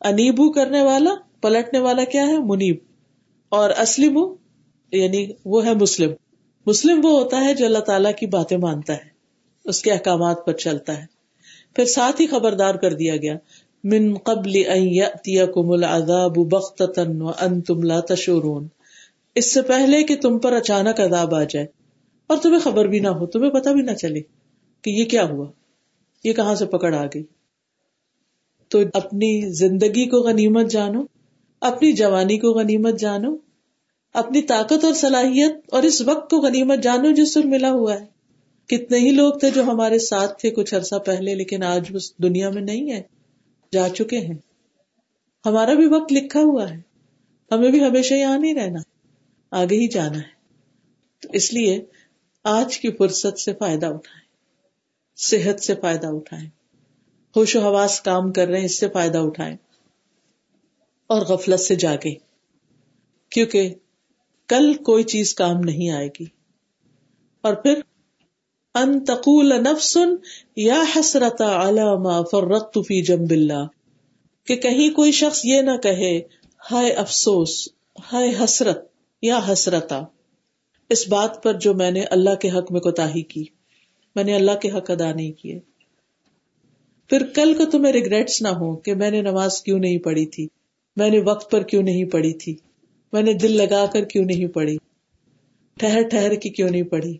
انیبو کرنے والا، پلٹنے والا کیا ہے؟ منیب۔ اور اسلم یعنی وہ ہے مسلم۔ مسلم وہ ہوتا ہے جو اللہ تعالیٰ کی باتیں مانتا ہے، اس کے احکامات پر چلتا ہے۔ پھر ساتھ ہی خبردار کر دیا گیا۔ من قبل العذاب بغتة وانتم لا تشعرون۔ اس سے پہلے کہ تم پر اچانک عذاب آ جائے اور تمہیں خبر بھی نہ ہو، تمہیں پتہ بھی نہ چلے کہ یہ کیا ہوا، یہ کہاں سے پکڑ آ گئی۔ تو اپنی زندگی کو غنیمت جانو، اپنی جوانی کو غنیمت جانو، اپنی طاقت اور صلاحیت اور اس وقت کو غنیمت جانو جو سر ملا ہوا ہے۔ کتنے ہی لوگ تھے جو ہمارے ساتھ تھے کچھ عرصہ پہلے، لیکن آج اس دنیا میں نہیں ہے۔ جا چکے ہیں۔ ہمارا بھی وقت لکھا ہوا ہے۔ ہمیں بھی ہمیشہ یہاں نہیں رہنا۔ آگے ہی جانا ہے۔ تو اس لیے آج کی فرصت سے فائدہ اٹھائیں۔ صحت سے فائدہ اٹھائیں۔ ہوش و حواس کام کر رہے ہیں، اس سے فائدہ اٹھائیں۔ اور غفلت سے جاگے کیونکہ کل کوئی چیز کام نہیں آئے گی۔ اور پھر ان تقول نفسن یا حسرت علامہ فرقت فی جنب اللہ کہ کہیں کوئی شخص یہ نہ کہے، ہائے افسوس، ہائے حسرت، یا حسرتا. اس بات پر جو میں نے اللہ کے حق میں کوتا کی. میں نے اللہ کے حق ادا نہیں کیے. پھر کل کو تمہیں ریگریٹس نہ ہو کہ میں نے نماز کیوں نہیں پڑھی تھی. میں نے وقت پر کیوں نہیں پڑھی تھی. میں نے دل لگا کر کیوں نہیں پڑھی. ٹھہر ٹھہر کی کیوں نہیں پڑھی.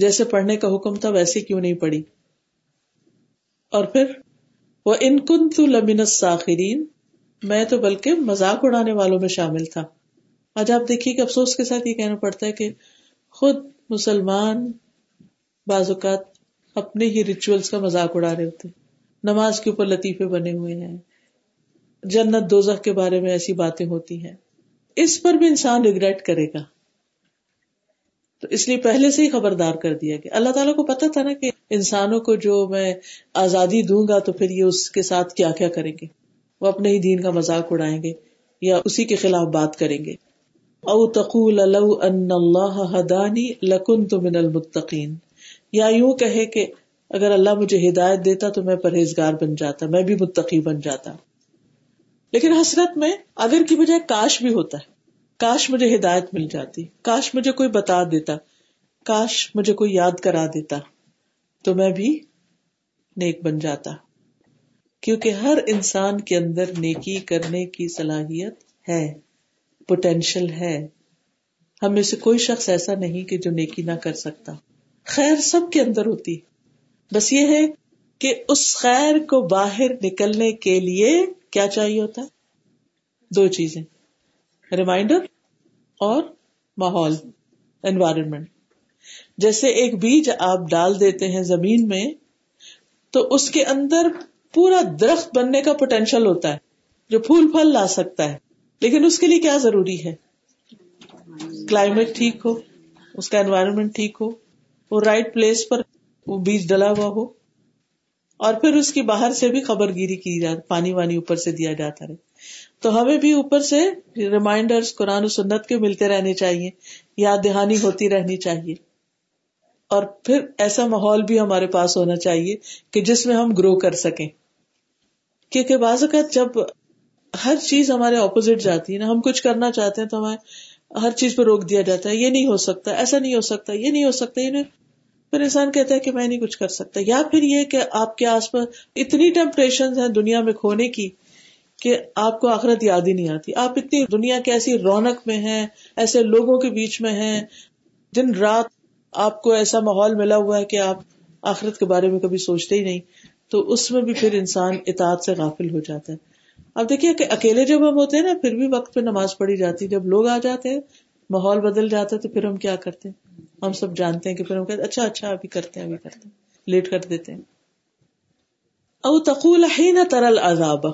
جیسے پڑھنے کا حکم تھا ویسے کیوں نہیں پڑھی؟ اور پھر، وہ ان کن تو لمن ساخرین میں تو بلکہ مذاق اڑانے والوں میں شامل تھا۔ آج آپ دیکھیے کہ افسوس کے ساتھ یہ کہنا پڑتا ہے کہ خود مسلمان بعض اوقات اپنے ہی ریچولس کا مذاق اڑا رہے ہوتے نماز کے اوپر لطیفے بنے ہوئے ہیں۔ جنت دوزخ کے بارے میں ایسی باتیں ہوتی ہیں۔ اس پر بھی انسان ریگریٹ کرے گا۔ تو اس لیے پہلے سے ہی خبردار کر دیا کہ اللہ تعالیٰ کو پتا تھا نا کہ انسانوں کو جو میں آزادی دوں گا تو پھر یہ اس کے ساتھ کیا کیا کریں گے؟ وہ اپنے ہی دین کا مذاق اڑائیں گے یا اسی کے خلاف بات کریں گے۔ او تقول ان اللہ ہدانی لکن تو من المتقین۔ یا یوں کہے کہ اگر اللہ مجھے ہدایت دیتا تو میں پرہیزگار بن جاتا، میں بھی متقی بن جاتا۔ لیکن حسرت میں اگر کی بجائے کاش بھی ہوتا ہے۔ کاش مجھے ہدایت مل جاتی، کاش مجھے کوئی بتا دیتا، کاش مجھے کوئی یاد کرا دیتا، تو میں بھی نیک بن جاتا۔ کیونکہ ہر انسان کے اندر نیکی کرنے کی صلاحیت ہے پوٹینشل ہے۔ ہمیں سے کوئی شخص ایسا نہیں کہ جو نیکی نہ کر سکتا۔ خیر سب کے اندر ہوتی۔ بس یہ ہے کہ اس خیر کو باہر نکلنے کے لیے کیا چاہیے ہوتا؟ دو چیزیں۔ ریمائنڈر اور ماحول انوائرمنٹ جیسے ایک بیج آپ ڈال دیتے ہیں زمین میں، تو اس کے اندر پورا درخت بننے کا پوٹینشیل ہوتا ہے، جو پھول پھل لا سکتا ہے۔ لیکن اس کے لیے کیا ضروری ہے؟ کلائمیٹ ٹھیک ہو، اس کا انوائرمنٹ ٹھیک ہو، وہ رائٹ پلیس پر وہ بیج ڈلا ہوا ہو۔ اور پھر اس کی باہر سے بھی خبر گیری کی جاتی پانی وانی اوپر سے دیا جاتا رہے۔ تو ہمیں بھی اوپر سے ریمائنڈر قرآن و سنت کے ملتے رہنے چاہیے، یاد دہانی ہوتی رہنی چاہیے۔ اور پھر ایسا ماحول بھی ہمارے پاس ہونا چاہیے کہ جس میں ہم گرو کر سکیں۔ کیونکہ بعض اوقات جب ہر چیز ہمارے اپوزٹ جاتی ہے نا، ہم کچھ کرنا چاہتے ہیں تو ہمیں ہر چیز پہ روک دیا جاتا ہے، یہ نہیں ہو سکتا، ایسا نہیں ہو سکتا، یہ نہیں ہو سکتا، یہ نہیں۔ پھر انسان کہتا ہے کہ میں نہیں کچھ کر سکتا۔ یا پھر یہ کہ آپ کے آس پاس اتنی ٹیمپریشن ہیں دنیا میں کھونے کی کہ آپ کو آخرت یاد ہی نہیں آتی۔ آپ اتنی دنیا کے ایسی رونق میں ہیں، ایسے لوگوں کے بیچ میں ہیں۔ دن رات آپ کو ایسا ماحول ملا ہوا ہے کہ آپ آخرت کے بارے میں کبھی سوچتے ہی نہیں۔ تو اس میں بھی پھر انسان اطاعت سے غافل ہو جاتا ہے۔ اب دیکھیے کہ اکیلے جب ہم ہوتے ہیں نا، پھر بھی وقت پہ نماز پڑھی جاتی جب لوگ آ جاتے ہیں، ماحول بدل جاتا ہے تو پھر ہم کیا کرتے ہیں؟ ہم سب جانتے ہیں کہ پھر ہم کہتے اچھا اچھا ابھی کرتے ہیں، ابھی کرتے ہیں، لیٹ کر دیتے ہیں۔ او تقول ہی نہ ترل عذاب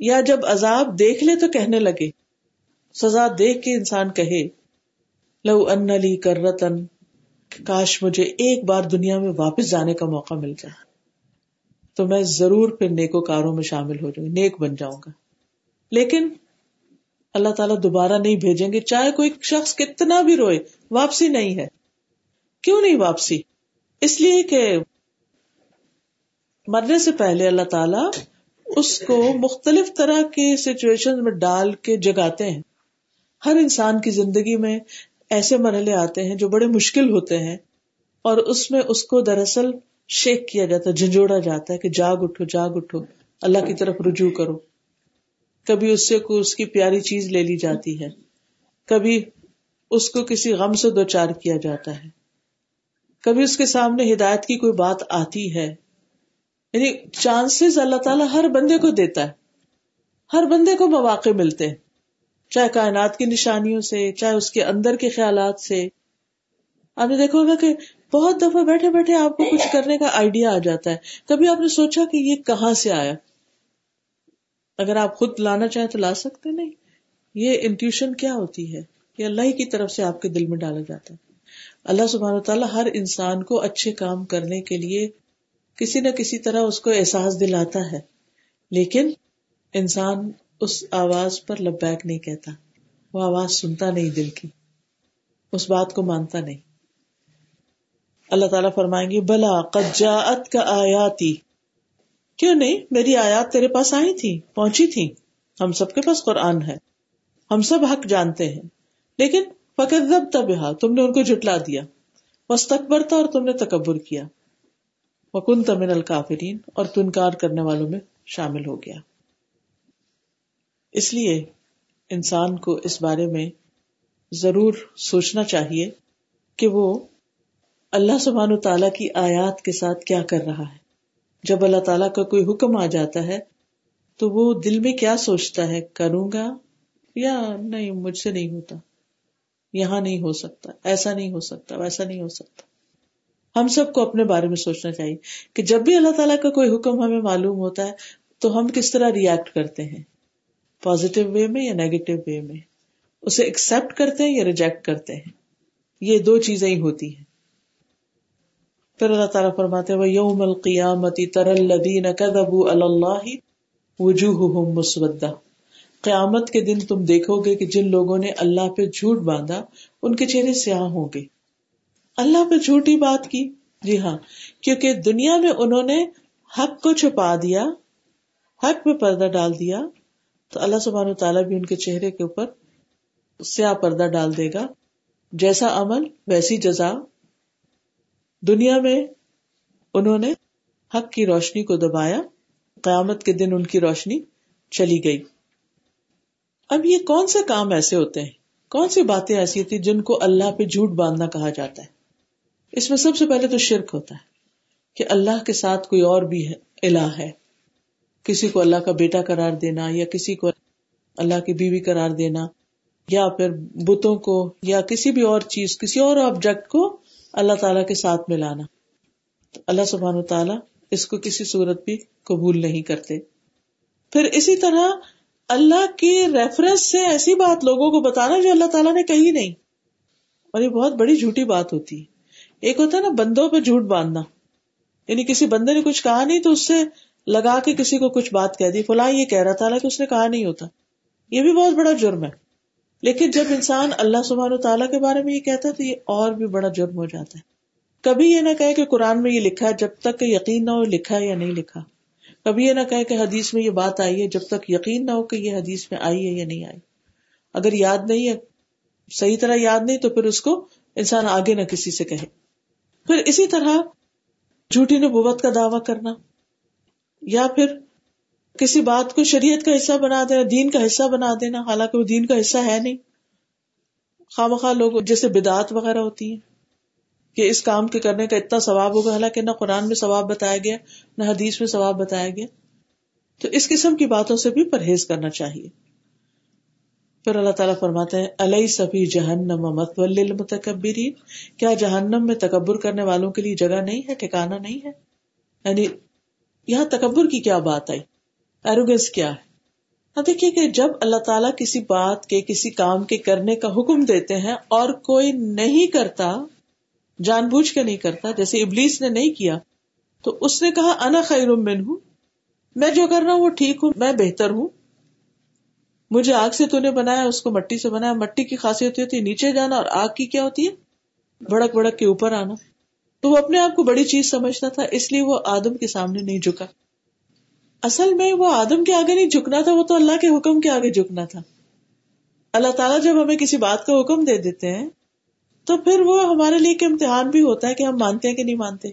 یا جب عذاب دیکھ لے تو کہنے لگے۔ سزا دیکھ کے انسان کہے، لو ان لی کر رتن کاش مجھے ایک بار دنیا میں واپس جانے کا موقع مل جائے۔ تو میں ضرور پھر نیکو کاروں میں شامل ہو جاؤں، نیک بن جاؤں گا۔ لیکن اللہ تعالیٰ دوبارہ نہیں بھیجیں گے، چاہے کوئی شخص کتنا بھی روئے، واپسی نہیں ہے۔ کیوں نہیں واپسی؟ اس لیے کہ مرنے سے پہلے اللہ تعالی اس کو مختلف طرح کی سچویشن میں ڈال کے جگاتے ہیں۔ ہر انسان کی زندگی میں ایسے مرحلے آتے ہیں جو بڑے مشکل ہوتے ہیں اور اس میں اس کو دراصل شیک کیا جاتا ہے، جھنجھوڑا جاتا ہے کہ جاگ اٹھو جاگ اٹھو، اللہ کی طرف رجوع کرو۔ کبھی اس سے کوئی اس کی پیاری چیز لے لی جاتی ہے، کبھی اس کو کسی غم سے دو چار کیا جاتا ہے۔ کبھی اس کے سامنے ہدایت کی کوئی بات آتی ہے۔ یعنی چانسز اللہ تعالیٰ ہر بندے کو دیتا ہے۔ ہر بندے کو مواقع ملتے ہیں۔ چاہے کائنات کی نشانیوں سے، چاہے اس کے اندر کے خیالات سے۔ آپ نے دیکھو گا کہ بہت دفعہ بیٹھے بیٹھے آپ کو کچھ کرنے کا آئیڈیا آ جاتا ہے۔ کبھی آپ نے سوچا کہ یہ کہاں سے آیا؟ اگر آپ خود لانا چاہیں تو لا سکتے نہیں۔ یہ انٹیوشن کیا ہوتی ہے؟ یہ اللہ ہی کی طرف سے آپ کے دل میں ڈالا جاتا ہے۔ اللہ سبحانہ تعالیٰ ہر انسان کو اچھے کام کرنے کے لیے کسی نہ کسی طرح اس کو احساس دلاتا ہے، لیکن انسان اس آواز پر لبیک نہیں کہتا، وہ آواز سنتا نہیں دل کی، اس بات کو مانتا نہیں۔ اللہ تعالیٰ فرمائیں گے، بلا قجاعت کا آیاتی۔ کیوں نہیں؟ میری آیات تیرے پاس آئی تھی، پہنچی تھی ہم سب کے پاس قرآن ہے، ہم سب حق جانتے ہیں۔ لیکن فقط ضب تب تم نے ان کو جٹلا دیا۔ بس تھا اور تم نے تکبر کیا۔ وکن تمن الکافرین اور تو انکار کرنے والوں میں شامل ہو گیا۔ اس لیے انسان کو اس بارے میں ضرور سوچنا چاہیے کہ وہ اللہ سبحان تعالیٰ کی آیات کے ساتھ کیا کر رہا ہے۔ جب اللہ تعالیٰ کا کوئی حکم آ جاتا ہے، تو وہ دل میں کیا سوچتا ہے، کروں گا یا نہیں، مجھ سے نہیں ہوتا؟ یہاں نہیں ہو سکتا، ایسا نہیں ہو سکتا، ویسا نہیں ہو سکتا۔ ہم سب کو اپنے بارے میں سوچنا چاہیے کہ جب بھی اللہ تعالیٰ کا کوئی حکم ہمیں معلوم ہوتا ہے تو ہم کس طرح ریئیکٹ کرتے ہیں؟ پازیٹو وے میں یا نیگیٹو وے میں؟ اسے ایکسپٹ کرتے ہیں یا ریجیکٹ کرتے ہیں؟ یہ دو چیزیں ہی ہوتی ہیں۔ پھر اللہ تعالیٰ فرماتے وہ یوم القیامتی تر الدین کدبو اللہ وجوہ مسودہ قیامت کے دن تم دیکھو گے کہ جن لوگوں نے اللہ پہ جھوٹ باندھا، ان کے چہرے سیاہ ہوں گے۔ اللہ پہ جھوٹی بات کی؟ جی ہاں کیونکہ دنیا میں انہوں نے حق کو چھپا دیا، حق پہ پردہ ڈال دیا، تو اللہ سبحانہ تعالیٰ بھی ان کے چہرے کے اوپر سیاہ پردہ ڈال دے گا۔ جیسا عمل، ویسی جزا۔ دنیا میں انہوں نے حق کی روشنی کو دبایا، قیامت کے دن ان کی روشنی چلی گئی۔ اب یہ کون سے کام ایسے ہوتے ہیں؟ کون سی باتیں ایسی ہوتی جن کو اللہ پہ جھوٹ باندھنا کہا جاتا ہے؟ اس میں سب سے پہلے تو شرک ہوتا ہے کہ اللہ کے ساتھ کوئی اور بھی ہے، الہ ہے۔ کسی کو اللہ کا بیٹا قرار دینا یا کسی کو اللہ کی بیوی قرار دینا یا پھر بتوں کو یا کسی بھی اور چیز، کسی اور آبجیکٹ کو اللہ تعالیٰ کے ساتھ ملانا۔ تو اللہ سبحان و تعالیٰ اس کو کسی صورت بھی قبول نہیں کرتے۔ پھر اسی طرح اللہ کی ریفرنس سے ایسی بات لوگوں کو بتانا جو اللہ تعالیٰ نے کہی نہیں۔ اور یہ بہت بڑی جھوٹی بات ہوتی۔ ہے ایک ہوتا ہے نا بندوں پہ جھوٹ باندھنا۔ یعنی کسی بندے نے کچھ کہا نہیں تو اس سے لگا کے کسی کو کچھ بات کہہ دی۔ فلاں یہ کہہ رہا تھا کہ اس نے کہا نہیں ہوتا۔ یہ بھی بہت بڑا جرم ہے۔ لیکن جب انسان اللہ سبحان و تعالیٰ کے بارے میں یہ کہتا ہے تو یہ اور بھی بڑا جرم ہو جاتا ہے۔ کبھی یہ نہ کہے کہ قرآن میں یہ لکھا ہے جب تک کہ یقین نہ ہو لکھا ہے یا نہیں لکھا۔ کبھی یہ نہ کہے کہ حدیث میں یہ بات آئی ہے جب تک یقین نہ ہو کہ یہ حدیث میں آئی ہے یا نہیں آئی۔ اگر یاد نہیں ہے، صحیح طرح یاد نہیں تو پھر اس کو انسان آگے نہ کسی سے کہے۔ پھر اسی طرح جھوٹی نبوت کا دعوی کرنا، یا پھر کسی بات کو شریعت کا حصہ بنا دینا، دین کا حصہ بنا دینا، حالانکہ وہ دین کا حصہ ہے نہیں۔ خواہ مخواہ لوگ، جیسے بدعت وغیرہ ہوتی ہیں۔ کہ اس کام کے کرنے کا اتنا ثواب ہوگا، حالانکہ نہ قرآن میں ثواب بتایا گیا، نہ حدیث میں ثواب بتایا گیا۔ تو اس قسم کی باتوں سے بھی پرہیز کرنا چاہیے۔ پھر اللہ تعالیٰ فرماتے ہیں علیہ سبھی جہنم متکبرین کیا جہنم میں تکبر کرنے والوں کے لیے جگہ نہیں ہے ٹھکانا نہیں ہے؟ یعنی یہاں تکبر کی کیا بات آئی؟ ایروگنس کیا ہے؟ ہاں دیکھیے کہ جب اللہ تعالیٰ کسی بات کے، کسی کام کے کرنے کا حکم دیتے ہیں اور کوئی نہیں کرتا جان بوجھ کے نہیں کرتا، جیسے ابلیس نے نہیں کیا، تو اس نے کہا، انا خیر من ہوں میں جو کر رہا ہوں وہ ٹھیک ہوں، میں بہتر ہوں۔ مجھے آگ سے تو نے بنایا، اس کو مٹی سے بنایا، مٹی کی خاصیت ہوتی ہے نیچے جانا اور آگ کی کیا ہوتی ہے؟ بڑک بڑک کے اوپر آنا۔ تو وہ اپنے آپ کو بڑی چیز سمجھتا تھا، اس لیے وہ آدم کے سامنے نہیں جھکا۔ اصل میں وہ آدم کے آگے نہیں جھکنا تھا، وہ تو اللہ کے حکم کے آگے جھکنا تھا۔ اللہ تعالیٰ جب ہمیں کسی بات کا حکم دے دیتے ہیں تو پھر وہ ہمارے لیے ایک امتحان بھی ہوتا ہے کہ ہم مانتے ہیں کہ نہیں مانتے۔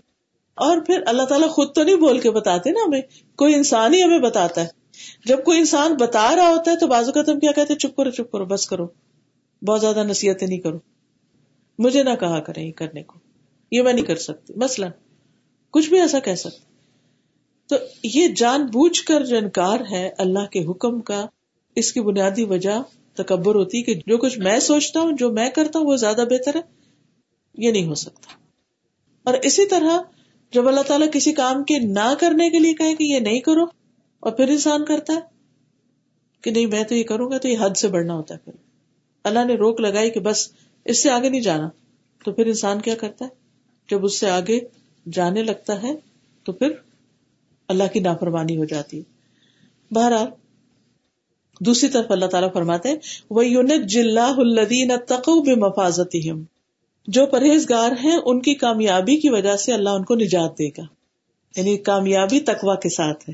اور پھر اللہ تعالیٰ خود تو نہیں بول کے بتاتے نا ہمیں، کوئی انسان ہی ہمیں بتاتا ہے۔ جب کوئی انسان بتا رہا ہوتا ہے تو بازو کا تم کیا کہتے چپ کرو چپ کرو، بس کرو۔ بہت زیادہ نصیحتیں نہیں کرو۔ مجھے نہ کہا کریں یہ کرنے کو۔ یہ میں نہیں کر سکتی۔ مثلاً کچھ بھی ایسا کہہ سکتے تو یہ جان بوجھ کر جو انکار ہے اللہ کے حکم کا، اس کی بنیادی وجہ تکبر ہوتی کہ جو کچھ میں سوچتا ہوں، جو میں کرتا ہوں، وہ زیادہ بہتر ہے؟ یہ نہیں ہو سکتا۔ اور اسی طرح جب اللہ تعالیٰ کسی کام کے نہ کرنے کے لیے کہے کہ یہ نہیں کرو اور پھر انسان کرتا ہے کہ نہیں، میں تو یہ کروں گا تو یہ حد سے بڑھنا ہوتا ہے پھر۔ اللہ نے روک لگائی کہ بس اس سے آگے نہیں جانا۔ تو پھر انسان کیا کرتا ہے؟ جب اس سے آگے جانے لگتا ہے تو پھر اللہ کی نافرمانی ہو جاتی ہے۔ بہرحال دوسری طرف اللہ تعالیٰ فرماتے وہ یونت الدین تقو بے مفاظت جو پرہیزگار ہیں، ان کی کامیابی کی وجہ سے اللہ ان کو نجات دے گا۔ یعنی کامیابی تقوا کے ساتھ ہے۔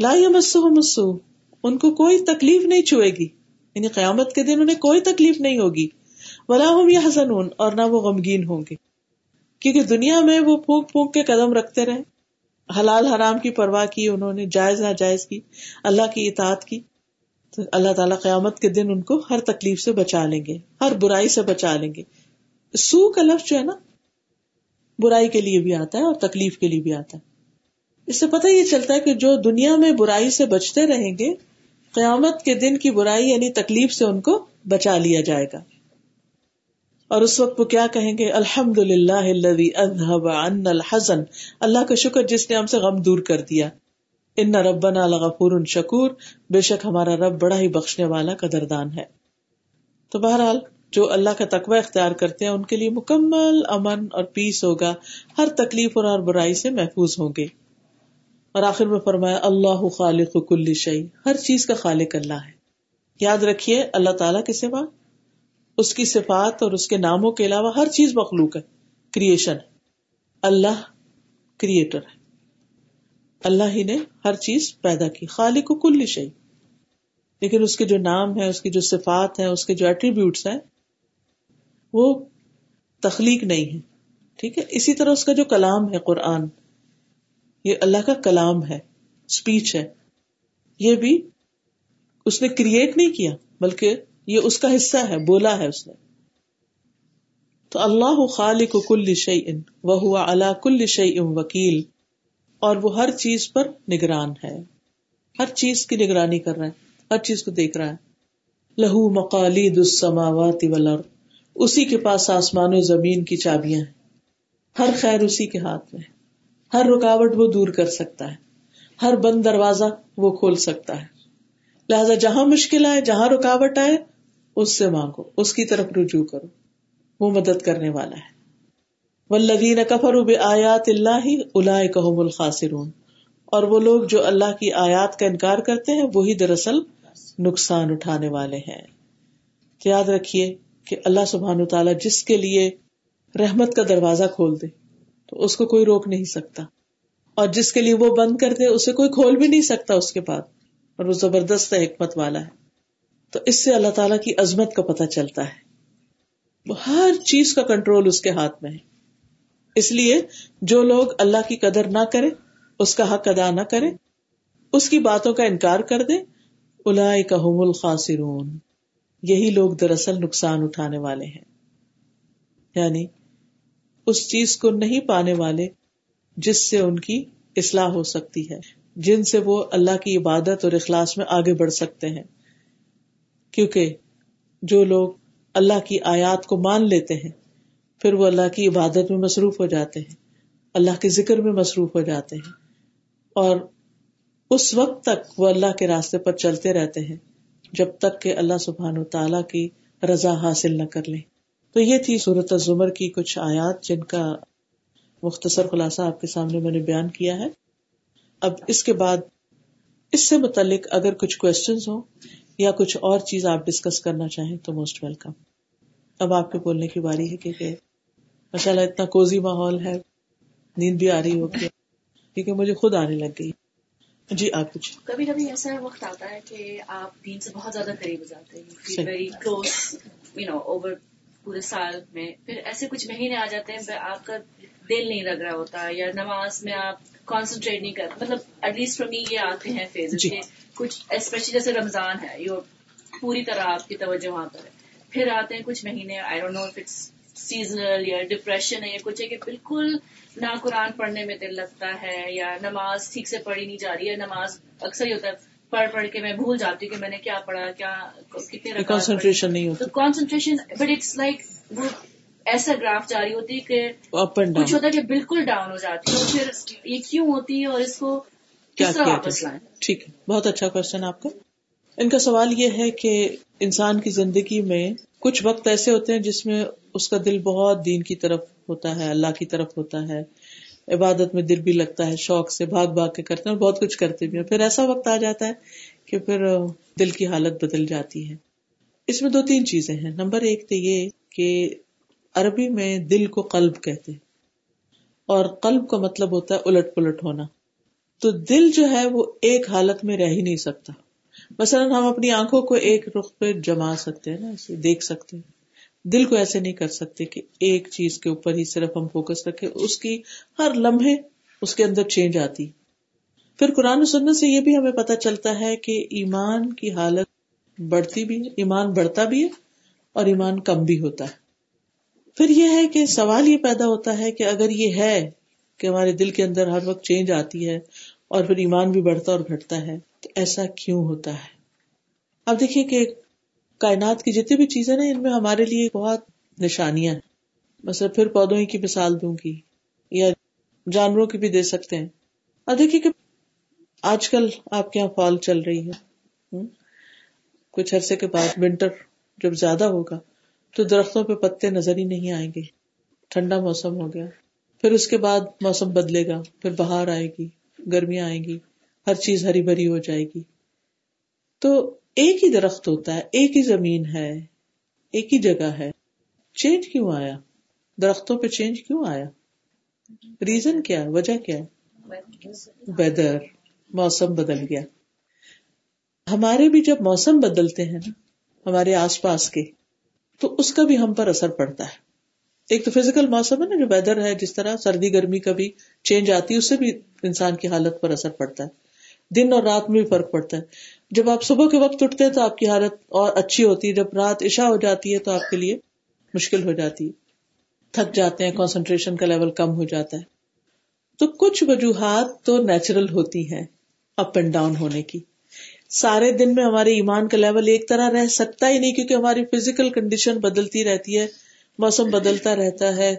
لا مسو مسو ان کو کوئی تکلیف نہیں چھوئے گی۔ یعنی قیامت کے دن انہیں کوئی تکلیف نہیں ہوگی۔ ولا ہوں یا حسن اور نہ وہ غمگین ہوں گے۔ کیونکہ دنیا میں وہ پھونک پھونک کے قدم رکھتے رہے۔ حلال حرام کی پرواہ کی، انہوں نے جائز نہ جائز کی، اللہ کی اطاعت کی۔ تو اللہ تعالیٰ قیامت کے دن ان کو ہر تکلیف سے بچا لیں گے، ہر برائی سے بچا لیں گے۔ سو کا لفظ جو ہے نا، برائی کے لیے بھی آتا ہے اور تکلیف کے لیے بھی آتا ہے۔ اس سے پتہ یہ چلتا ہے کہ جو دنیا میں برائی سے بچتے رہیں گے، قیامت کے دن کی برائی یعنی تکلیف سے ان کو بچا لیا جائے گا۔ اور اس وقت وہ کیا کہیں گے؟ الحمد للہ اللہ کا شکر جس نے ہم سے غم دور کر دیا۔ ان ربنا لغفور شکور، بے شک ہمارا رب بڑا ہی بخشنے والا قدردان ہے۔ تو بہرحال، جو اللہ کا تقوی اختیار کرتے ہیں، ان کے لیے مکمل امن اور پیس ہوگا، ہر تکلیف اور ہر برائی سے محفوظ ہوں گے۔ اور آخر میں فرمایا، اللہ خالق کل شعی ہر چیز کا خالق اللہ ہے۔ یاد رکھیے، اللہ تعالیٰ کے سوا، اس کی صفات اور اس کے ناموں کے علاوہ ہر چیز مخلوق ہے کریشن اللہ کریٹر ہے۔ اللہ ہی نے ہر چیز پیدا کی، خالق و کل شعی لیکن اس کے جو نام ہے اس کی جو صفات ہے اس کے جو ایٹریبیوٹس ہیں، وہ تخلیق نہیں ہے ٹھیک ہے؟ اسی طرح اس کا جو کلام ہے قرآن، یہ اللہ کا کلام ہے اسپیچ ہے۔ یہ بھی اس نے کریٹ نہیں کیا، بلکہ یہ اس کا حصہ ہے، بولا ہے اس نے۔ تو اللہ خالق کل شعی وہ اللہ کل شعی وکیل۔ اور وہ ہر چیز پر نگران ہے۔ ہر چیز کی نگرانی کر رہا ہے، ہر چیز کو دیکھ رہا ہے۔ لہو مکالی دسماوات اسی کے پاس آسمان و زمین کی چابیاں ہیں۔ ہر خیر اسی کے ہاتھ میں ہر رکاوٹ وہ دور کر سکتا ہے۔ ہر بند دروازہ وہ کھول سکتا ہے۔ لہذا جہاں مشکل آئے، جہاں رکاوٹ آئے، اس سے مانگو، اس کی طرف رجوع کرو۔ وہ مدد کرنے والا ہے۔ ولدین کفر آیات اللہ الاحم الخاصرون اور وہ لوگ جو اللہ کی آیات کا انکار کرتے ہیں، وہی دراصل نقصان اٹھانے والے ہیں۔ یاد رکھیے کہ اللہ سبحان تعالیٰ جس کے لیے رحمت کا دروازہ کھول دے، تو اس کو کوئی روک نہیں سکتا۔ اور جس کے لیے وہ بند کر دے، اسے کوئی کھول بھی نہیں سکتا اس کے بعد۔ اور وہ زبردست حکمت والا ہے۔ تو اس سے اللہ تعالیٰ کی عظمت کا پتہ چلتا ہے۔ وہ ہر چیز کا کنٹرول اس کے ہاتھ میں ہے۔ اس لیے جو لوگ اللہ کی قدر نہ کرے، اس کا حق ادا نہ کرے، اس کی باتوں کا انکار کر دے الا کا الخاصرون یہی لوگ دراصل نقصان اٹھانے والے ہیں۔ یعنی اس چیز کو نہیں پانے والے جس سے ان کی اصلاح ہو سکتی ہے، جن سے وہ اللہ کی عبادت اور اخلاص میں آگے بڑھ سکتے ہیں۔ کیونکہ جو لوگ اللہ کی آیات کو مان لیتے ہیں پھر وہ اللہ کی عبادت میں مصروف ہو جاتے ہیں، اللہ کے ذکر میں مصروف ہو جاتے ہیں۔ اور اس وقت تک وہ اللہ کے راستے پر چلتے رہتے ہیں، جب تک کہ اللہ سبحان و تعالی کی رضا حاصل نہ کر لیں۔ تو یہ تھی صورت زمر کی کچھ آیات جن کا مختصر خلاصہ آپ کے سامنے میں نے بیان کیا ہے۔ اب اس کے بعد اس سے متعلق اگر کچھ کوشچن ہو یا کچھ اور چیز آپ ڈسکس کرنا چاہیں تو موسٹ ویلکم اب آپ کے بولنے کی باری ہے کیونکہ ماشاء اللہ اتنا کوزی ماحول ہے۔ نیند بھی آ رہی ہوگی کیونکہ مجھے خود آنے لگ گئی۔ جی آپ کچھ کبھی کبھی ایسا وقت آتا ہے کہ آپ دین سے بہت زیادہ قریب ہو جاتے ہیں۔ Very close you know over پورے سال میں۔ پھر ایسے کچھ مہینے آ جاتے ہیں آپ کا دل نہیں لگ رہا ہوتا یا نماز میں آپ کانسنٹریٹ نہیں کر مطلب ایٹ لیسٹ فور می یہ آتے ہیں فیز جی. کچھ اسپیشلی جیسے رمضان ہے یہ پوری طرح آپ کی توجہ وہاں پر ہے۔ پھر آتے ہیں کچھ مہینے I don't know it's seasonal یا ڈپریشن ہے یا کچھ ہے کہ بالکل نہ قرآن پڑھنے میں دل لگتا ہے یا نماز ٹھیک سے پڑھی نہیں جا رہی ہے نماز اکثر ہی ہوتا ہے پڑھ پڑھ کے میں بھول جاتی ہوں کہ میں نے کیا پڑھا کیا کتنے کانسنٹریشن نہیں ہوتا۔ کانسنٹریشن بٹ اٹس لائک وہ ایسا گراف جاری ہوتی ہے کہ کچھ ہوتا ہے کہ بالکل ڈاؤن ہو جاتی ہے پھر یہ کیوں ہوتی ہے اور اس کو کس طرح واپس لائیں؟ ٹھیک ہے بہت اچھا کوشچن آپ کا۔ ان کا سوال یہ ہے کہ انسان کی زندگی میں کچھ وقت ایسے ہوتے ہیں جس میں اس کا دل بہت دین کی طرف ہوتا ہے، اللہ کی طرف ہوتا ہے۔ عبادت میں دل بھی لگتا ہے، شوق سے بھاگ بھاگ کے کرتے ہیں اور بہت کچھ کرتے بھی ہیں۔ پھر ایسا وقت آ جاتا ہے کہ پھر دل کی حالت بدل جاتی ہے۔ اس میں دو تین چیزیں ہیں۔ نمبر ایک تو یہ کہ عربی میں دل کو قلب کہتے ہیں۔ اور قلب کا مطلب ہوتا ہے الٹ پلٹ ہونا۔ تو دل جو ہے وہ ایک حالت میں رہ ہی نہیں سکتا۔ مثلاً ہم اپنی آنکھوں کو ایک رخ پہ جما سکتے ہیں نا ایسے دیکھ سکتے ہیں۔ دل کو ایسے نہیں کر سکتے کہ ایک چیز کے اوپر ہی صرف ہم فوکس رکھے اس کی ہر لمحے اس کے اندر چینج آتی۔ پھر قرآن سننے سے یہ بھی ہمیں پتہ چلتا ہے کہ ایمان کی حالت بڑھتی بھی ہے، ایمان بڑھتا بھی ہے اور ایمان کم بھی ہوتا ہے۔ پھر یہ ہے کہ سوال یہ پیدا ہوتا ہے کہ اگر یہ ہے کہ ہمارے دل کے اندر ہر وقت چینج آتی ہے اور پھر ایمان بھی بڑھتا اور گھٹتا ہے، تو ایسا کیوں ہوتا ہے؟ اب دیکھیے کہ کائنات کی جتنی بھی چیزیں نا ان میں ہمارے لیے بہت نشانیاں ہیں۔ مثلا پھر پودوں ہی کی مثال دوں گی، یا جانوروں کی بھی دے سکتے ہیں۔ اور دیکھیے کہ آج کل آپ کے یہاں فال چل رہی ہے۔ کچھ عرصے کے بعد ونٹر جب زیادہ ہوگا، تو درختوں پہ پتے نظر ہی نہیں آئیں گے۔ ٹھنڈا موسم ہو گیا۔ پھر اس کے بعد موسم بدلے گا، پھر باہر آئے گی، گرمیاں آئیں گی، ہر چیز ہری بھری ہو جائے گی۔ تو ایک ہی درخت ہوتا ہے، ایک ہی زمین ہے، ایک ہی جگہ ہے۔ چینج کیوں آیا؟ درختوں پہ چینج کیوں آیا؟ ریزن کیا وجہ کیا ویدر موسم بدل گیا۔ ہمارے بھی جب موسم بدلتے ہیں نا، ہمارے آس پاس کے، تو اس کا بھی ہم پر اثر پڑتا ہے۔ ایک تو فزیکل موسم ہے نا، جو ویدر ہے، جس طرح سردی، گرمی کا بھی چینج آتی ہے، اس سے بھی انسان کی حالت پر اثر پڑتا ہے۔ دن اور رات میں بھی فرق پڑتا ہے۔ جب آپ صبح کے وقت اٹھتے ہیں تو آپ کی حالت اور اچھی ہوتی ہے، جب رات عشا ہو جاتی ہے تو آپ کے لیے مشکل ہو جاتی ہے۔ تھک جاتے ہیں کانسنٹریشن کا لیول کم ہو جاتا ہے۔ تو کچھ وجوہات تو نیچرل ہوتی ہیں اپ اینڈ ڈاؤن ہونے کی۔ سارے دن میں ہمارے ایمان کا لیول ایک طرح رہ سکتا ہی نہیں، کیونکہ ہماری فزیکل کنڈیشن بدلتی رہتی ہے، موسم بدلتا رہتا ہے۔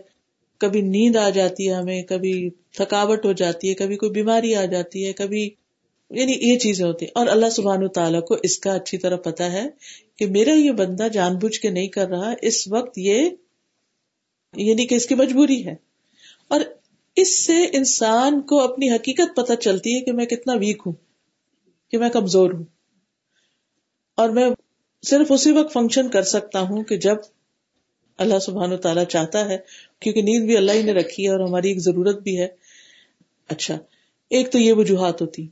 کبھی نیند آ جاتی ہے ہمیں، کبھی تھکاوٹ ہو جاتی ہے، کبھی کوئی بیماری آ جاتی ہے، کبھی یعنی یہ چیزیں ہوتی ہیں۔ اور اللہ سبحان تعالیٰ کو اس کا اچھی طرح پتا ہے کہ میرا یہ بندہ جان بوجھ کے نہیں کر رہا، اس وقت یہ یعنی کہ اس کی مجبوری ہے۔ اور اس سے انسان کو اپنی حقیقت پتہ چلتی ہے کہ میں کتنا ویک ہوں، کہ میں کمزور ہوں۔ اور میں صرف اسی وقت فنکشن کر سکتا ہوں کہ جب اللہ سبحان و تعالیٰ چاہتا ہے، کیونکہ نیند بھی اللہ ہی نے رکھی ہے اور ہماری ایک ضرورت بھی ہے۔ اچھا ایک تو یہ وجوہات ہوتی۔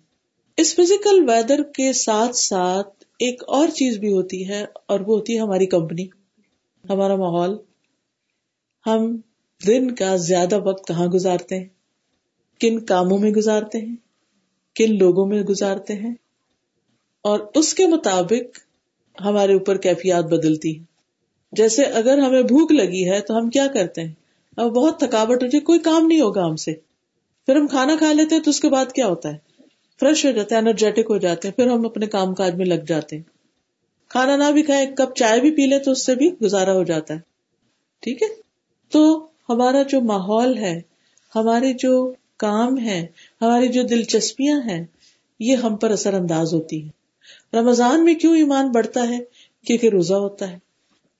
اس فزیکل ویدر کے ساتھ ساتھ ایک اور چیز بھی ہوتی ہے اور وہ ہوتی ہے ہماری کمپنی ہمارا ماحول۔ ہم دن کا زیادہ وقت کہاں گزارتے ہیں؟ کن کاموں میں گزارتے ہیں؟ کن لوگوں میں گزارتے ہیں؟ اور اس کے مطابق ہمارے اوپر کیفیات بدلتی ہے جیسے اگر ہمیں بھوک لگی ہے تو ہم کیا کرتے ہیں؟ اب بہت تھکاوٹ ہو جائے کوئی کام نہیں ہوگا ہم سے۔ پھر ہم کھانا کھا لیتے ہیں تو اس کے بعد کیا ہوتا ہے؟ فریش ہو جاتے ہیں انرجیٹک ہو جاتے ہیں، پھر ہم اپنے کام کاج میں لگ جاتے ہیں۔ کھانا نہ بھی کھائے کپ چائے بھی پی لے تو اس سے بھی گزارا ہو جاتا ہے۔ ٹھیک ہے؟ تو ہمارا جو ماحول ہے، ہمارے جو کام ہے ہماری جو دلچسپیاں ہیں، یہ ہم پر اثر انداز ہوتی ہے رمضان میں کیوں ایمان بڑھتا ہے؟ کیونکہ روزہ ہوتا ہے۔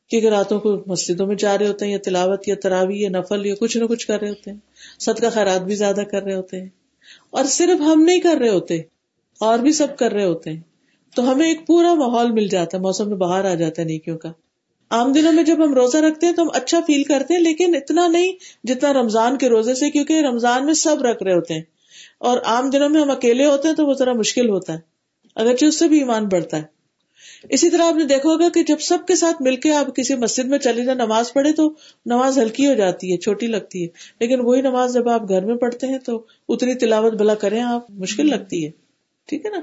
کیونکہ راتوں کو مسجدوں میں جا رہے ہوتے ہیں، یا تلاوت یا تراوی یا نفل یا کچھ نہ کچھ کر رہے ہوتے ہیں۔ صدقہ خیرات بھی زیادہ کر رہے ہوتے ہیں۔ اور صرف ہم نہیں کر رہے ہوتے، اور بھی سب کر رہے ہوتے ہیں۔ تو ہمیں ایک پورا ماحول مل جاتا ہے، موسم میں باہر آ جاتا ہے نیکیوں کا۔ عام دنوں میں جب ہم روزہ رکھتے ہیں تو ہم اچھا فیل کرتے ہیں، لیکن اتنا نہیں جتنا رمضان کے روزے سے، کیونکہ رمضان میں سب رکھ رہے ہوتے ہیں۔ اور عام دنوں میں ہم اکیلے ہوتے ہیں تو وہ ذرا مشکل ہوتا ہے، اگرچہ اس سے بھی ایمان بڑھتا ہے۔ اسی طرح آپ نے دیکھا ہوگا کہ جب سب کے ساتھ مل کے آپ کسی مسجد میں چلے جائیں، نماز پڑھے تو نماز ہلکی ہو جاتی ہے، چھوٹی لگتی ہے۔ لیکن وہی نماز جب آپ گھر میں پڑھتے ہیں تو اتنی تلاوت بلا کریں، آپ مشکل لگتی ہے۔ ٹھیک ہے نا؟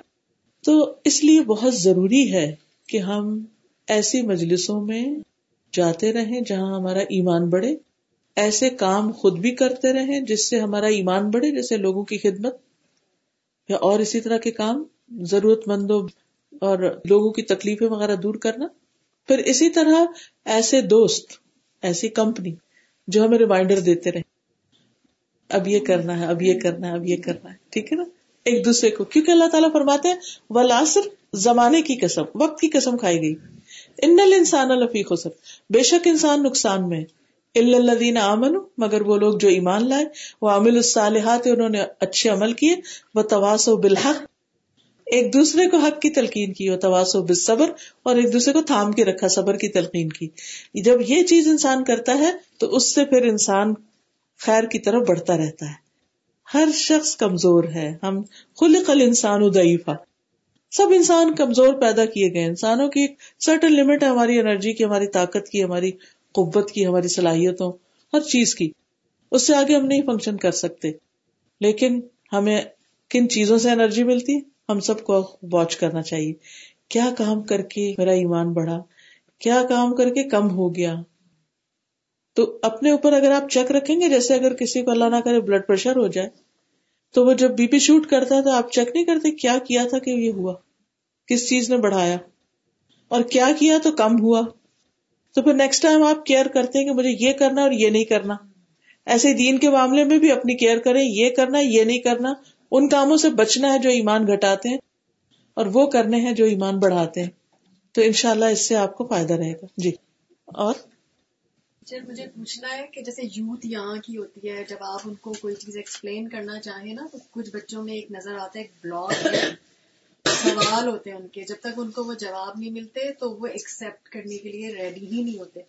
تو اس لیے بہت ضروری ہے کہ ہم ایسی مجلسوں میں جاتے رہیں جہاں ہمارا ایمان بڑھے۔ ایسے کام خود بھی کرتے رہیں جس سے ہمارا ایمان بڑھے، جیسے لوگوں کی خدمت یا اور اسی طرح کے کام۔ ضرورت مندوں اور لوگوں کی تکلیفیں وغیرہ دور کرنا۔ پھر اسی طرح ایسے دوست، ایسی کمپنی جو ہمیں ریمائنڈر دیتے رہے۔ اب یہ کرنا ہے، اب یہ کرنا ہے، اب یہ کرنا ہے، ٹھیک ہے نا؟ ایک دوسرے کو، کیونکہ اللہ تعالیٰ فرماتے ہیں ولاسر زمانے کی قسم، وقت کی قسم کھائی گئی۔ ان انسان الفی خسر۔ بے شک انسان نقصان میں۔ الدین امن مگر وہ لوگ جو ایمان لائے۔ وہ عامل الصالحات، انہوں نے اچھے عمل کیے۔ وہ تواس و بالحق۔ ایک دوسرے کو حق کی تلقین کی تواس و صبر اور ایک دوسرے کو تھام کے رکھا، صبر کی تلقین کی۔ جب یہ چیز انسان کرتا ہے، تو اس سے پھر انسان خیر کی طرف بڑھتا رہتا ہے۔ ہر شخص کمزور ہے۔ ہم خلق الانسان ادیفا سب انسان کمزور پیدا کیے گئے۔ انسانوں کی ایک سرٹن لمٹ ہے، ہماری انرجی کی، ہماری طاقت کی، ہماری قوت کی، ہماری صلاحیتوں، ہر چیز کی۔ اس سے آگے ہم نہیں فنکشن کر سکتے۔ لیکن ہمیں کن چیزوں سے انرجی ملتی؟ ہم سب کو واچ کرنا چاہیے۔ کیا کام کر کے میرا ایمان بڑھا؟ کیا کام کر کے کم ہو گیا؟ تو اپنے اوپر اگر آپ چیک رکھیں گے، جیسے اگر کسی کو اللہ نہ کرے بلڈ پریشر ہو جائے، تو وہ جب بی پی شوٹ کرتا ہے تو آپ چیک نہیں کرتے کیا کیا تھا کہ یہ ہوا، کس چیز نے بڑھایا، اور کیا کیا تو کم ہوا۔ تو پھر نیکسٹ ٹائم آپ کیئر کرتے ہیں کہ مجھے یہ کرنا اور یہ نہیں کرنا۔ ایسے دین کے معاملے میں بھی اپنی کیئر کریں، یہ کرنا، یہ نہیں کرنا۔ ان کاموں سے بچنا ہے جو ایمان گھٹاتے ہیں اور وہ کرنے ہیں جو ایمان بڑھاتے ہیں۔ تو انشاءاللہ اس سے آپ کو فائدہ رہے گا۔ جی۔ اور؟ جی، مجھے پوچھنا ہے کہ جیسے یوتھ یہاں کی ہوتی ہے، جب آپ ان کو کوئی چیز ایکسپلین کرنا چاہیں نا، تو کچھ بچوں میں ایک نظر آتا ہے، ایک بلاگ سوال ہوتے ہیں ان کے۔ جب تک ان کو وہ جواب نہیں ملتے، تو وہ ایکسپٹ کرنے کے لیے ریڈی ہی نہیں ہوتے۔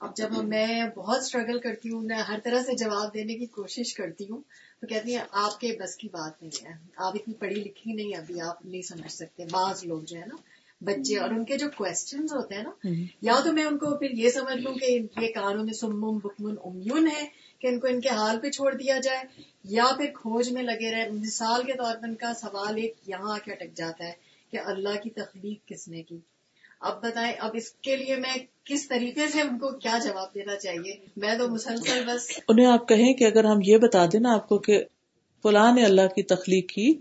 اب جب میں بہت اسٹرگل کرتی ہوں میں ہر طرح سے جواب دینے کی کوشش کرتی ہوں تو کہتی ہیں آپ کے بس کی بات نہیں ہے۔ آپ اتنی پڑھی لکھی نہیں ابھی آپ نہیں سمجھ سکتے۔ بعض لوگ جو ہے نا بچے اور ان کے جو کوشچنز ہوتے ہیں نا یا تو میں ان کو پھر یہ سمجھ لوں کہ یہ کانوں میں سمم بکمن امیون ہے کہ ان کو ان کے حال پہ چھوڑ دیا جائے یا پھر کھوج میں لگے رہے۔ مثال کے طور پر ان کا سوال ایک یہاں آ کے اٹک جاتا ہے کہ اللہ کی تخلیق کس نے کی؟ اب بتائیں، اب اس کے لیے میں کس طریقے سے ان کو کیا جواب دینا چاہیے؟ میں تو مسلسل بس انہیں آپ کہیں کہ اگر ہم یہ بتا دیں نا آپ کو کہ فلاں نے اللہ کی تخلیق کی،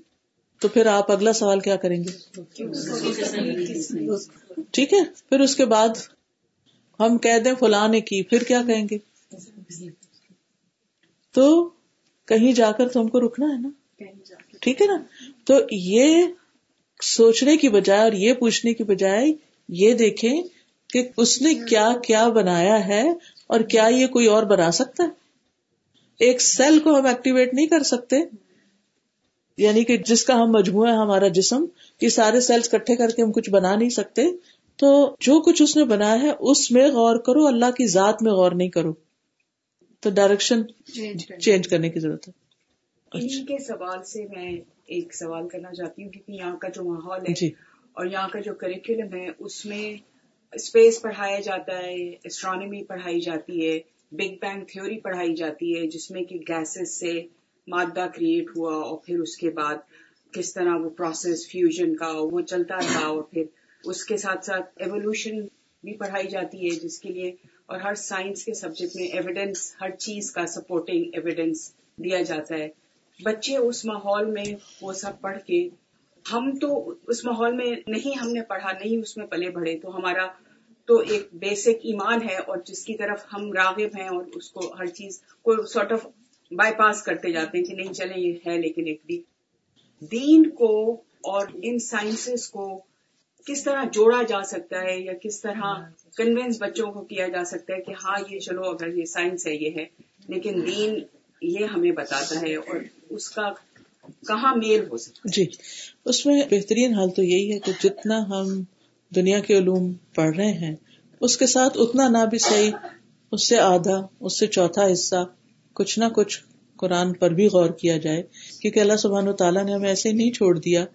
تو پھر آپ اگلا سوال کیا کریں گے؟ ٹھیک ہے، پھر اس کے بعد ہم کہہ دیں فلاں نے کی، پھر کیا کہیں گے؟ تو کہیں جا کر تو ہم کو رکنا ہے نا؟ ٹھیک ہے نا؟ تو یہ سوچنے کی بجائے اور یہ پوچھنے کی بجائے یہ دیکھیں کہ اس نے کیا کیا بنایا ہے اور کیا یہ کوئی اور بنا سکتا ہے؟ ایک سیل کو ہم ایکٹیویٹ نہیں کر سکتے۔ یعنی کہ جس کا ہم مجموعہ ہے ہمارا جسم یہ سارے سیلس کٹھے کر کے ہم کچھ بنا نہیں سکتے۔ تو جو کچھ اس نے بنایا ہے اس میں غور کرو اللہ کی ذات میں غور نہیں کرو۔ تو ڈائریکشن چینج کرنے کی ضرورت ہے۔ ان کے سوال سے میں ایک سوال کرنا چاہتی ہوں کیونکہ یہاں کا جو ماحول ہے جی۔ اور یہاں کا جو کریکولم ہے، اس میں اسپیس پڑھایا جاتا ہے اسٹرانومی پڑھائی جاتی ہے بگ بینگ تھیوری پڑھائی جاتی ہے، جس میں کہ گیسز سے مادہ کریٹ ہوا اور پھر اس کے بعد کس طرح وہ پروسیس فیوژن کا وہ چلتا رہا اور پھر اس کے ساتھ ساتھ ایوولوشن بھی پڑھائی جاتی ہے، جس کے لیے اور ہر سائنس کے سبجیکٹ میں ایویڈینس ہر چیز کا سپورٹنگ ایویڈینس دیا جاتا ہے۔ بچے اس ماحول میں وہ سب پڑھ کے ہم تو اس ماحول میں نہیں ہم نے پڑھا نہیں اس میں پلے بڑھے تو ہمارا تو ایک بیسک ایمان ہے اور جس کی طرف ہم راغب ہیں اور اس کو ہر چیز کو سارٹ آف بائی پاس کرتے جاتے ہیں کہ نہیں چلے یہ ہے لیکن ایک بھی۔ دین کو اور ان سائنسز کو کس طرح جوڑا جا سکتا ہے یا کس طرح کنوینس بچوں کو کیا جا سکتا ہے کہ ہاں یہ چلو اگر یہ سائنس ہے یہ ہے۔ لیکن دین یہ ہمیں بتاتا ہے اور اس کا کہاں میل ہو سکتا جی اس میں بہترین حال تو یہی ہے کہ جتنا ہم دنیا کے علوم پڑھ رہے ہیں، اس کے ساتھ اتنا نہ بھی صحیح، اس سے آدھا، اس سے چوتھا حصہ، کچھ نہ کچھ قرآن پر بھی غور کیا جائے، کیونکہ اللہ سبحان و تعالیٰ نے ہمیں ایسے نہیں چھوڑ دیا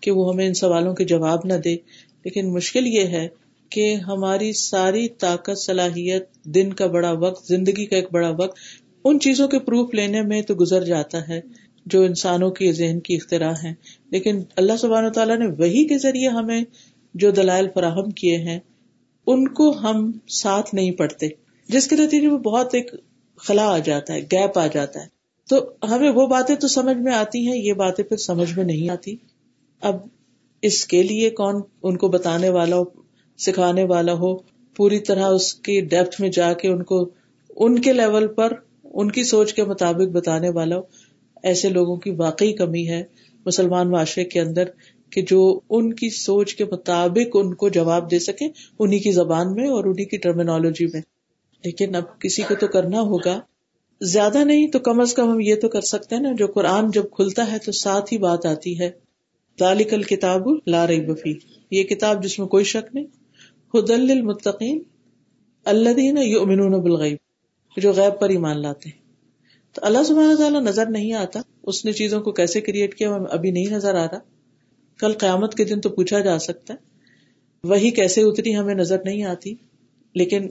کہ وہ ہمیں ان سوالوں کے جواب نہ دے۔ لیکن مشکل یہ ہے کہ ہماری ساری طاقت، صلاحیت، دن کا بڑا وقت، زندگی کا ایک بڑا وقت، ان چیزوں کے پروف لینے میں تو گزر جاتا ہے۔ جو انسانوں کے ذہن کی اختراع ہے لیکن اللہ سبحان و تعالیٰ نے وہی کے ذریعے ہمیں جو دلائل فراہم کیے ہیں، ان کو ہم ساتھ نہیں پڑھتے۔ جس کے نتیجے میں بہت ایک خلا آ جاتا ہے گیپ آ جاتا ہے۔ تو ہمیں وہ باتیں تو سمجھ میں آتی ہیں، یہ باتیں پھر سمجھ میں نہیں آتی۔ اب اس کے لیے کون ان کو بتانے والا ہو، سکھانے والا ہو، پوری طرح اس کی ڈیپتھ میں جا کے ان کو، ان کے لیول پر، ان کی سوچ کے مطابق بتانے والا ہو۔ ایسے لوگوں کی واقعی کمی ہے مسلمان معاشرے کے اندر کہ جو ان کی سوچ کے مطابق ان کو جواب دے سکے انہیں کی زبان میں اور انہیں کی ٹرمینالوجی میں۔ لیکن اب کسی کو تو کرنا ہوگا۔ زیادہ نہیں تو کم از کم ہم یہ تو کر سکتے ہیں نا، جو قرآن جب کھلتا ہے تو ساتھ ہی بات آتی ہے۔ ذالک کتاب لا ریب فی یہ کتاب جس میں کوئی شک نہیں۔ ہدل للمتقین الذین یؤمنون بالغیب۔ جو غیب پر ایمان لاتے ہیں۔ تو اللہ سبحانہ تعالیٰ نظر نہیں آتا اس نے چیزوں کو کیسے کریٹ کیا ابھی نہیں نظر آ رہا۔ کل قیامت کے دن تو پوچھا جا سکتا ہے۔ وہی کیسے اتری ہمیں نظر نہیں آتی۔ لیکن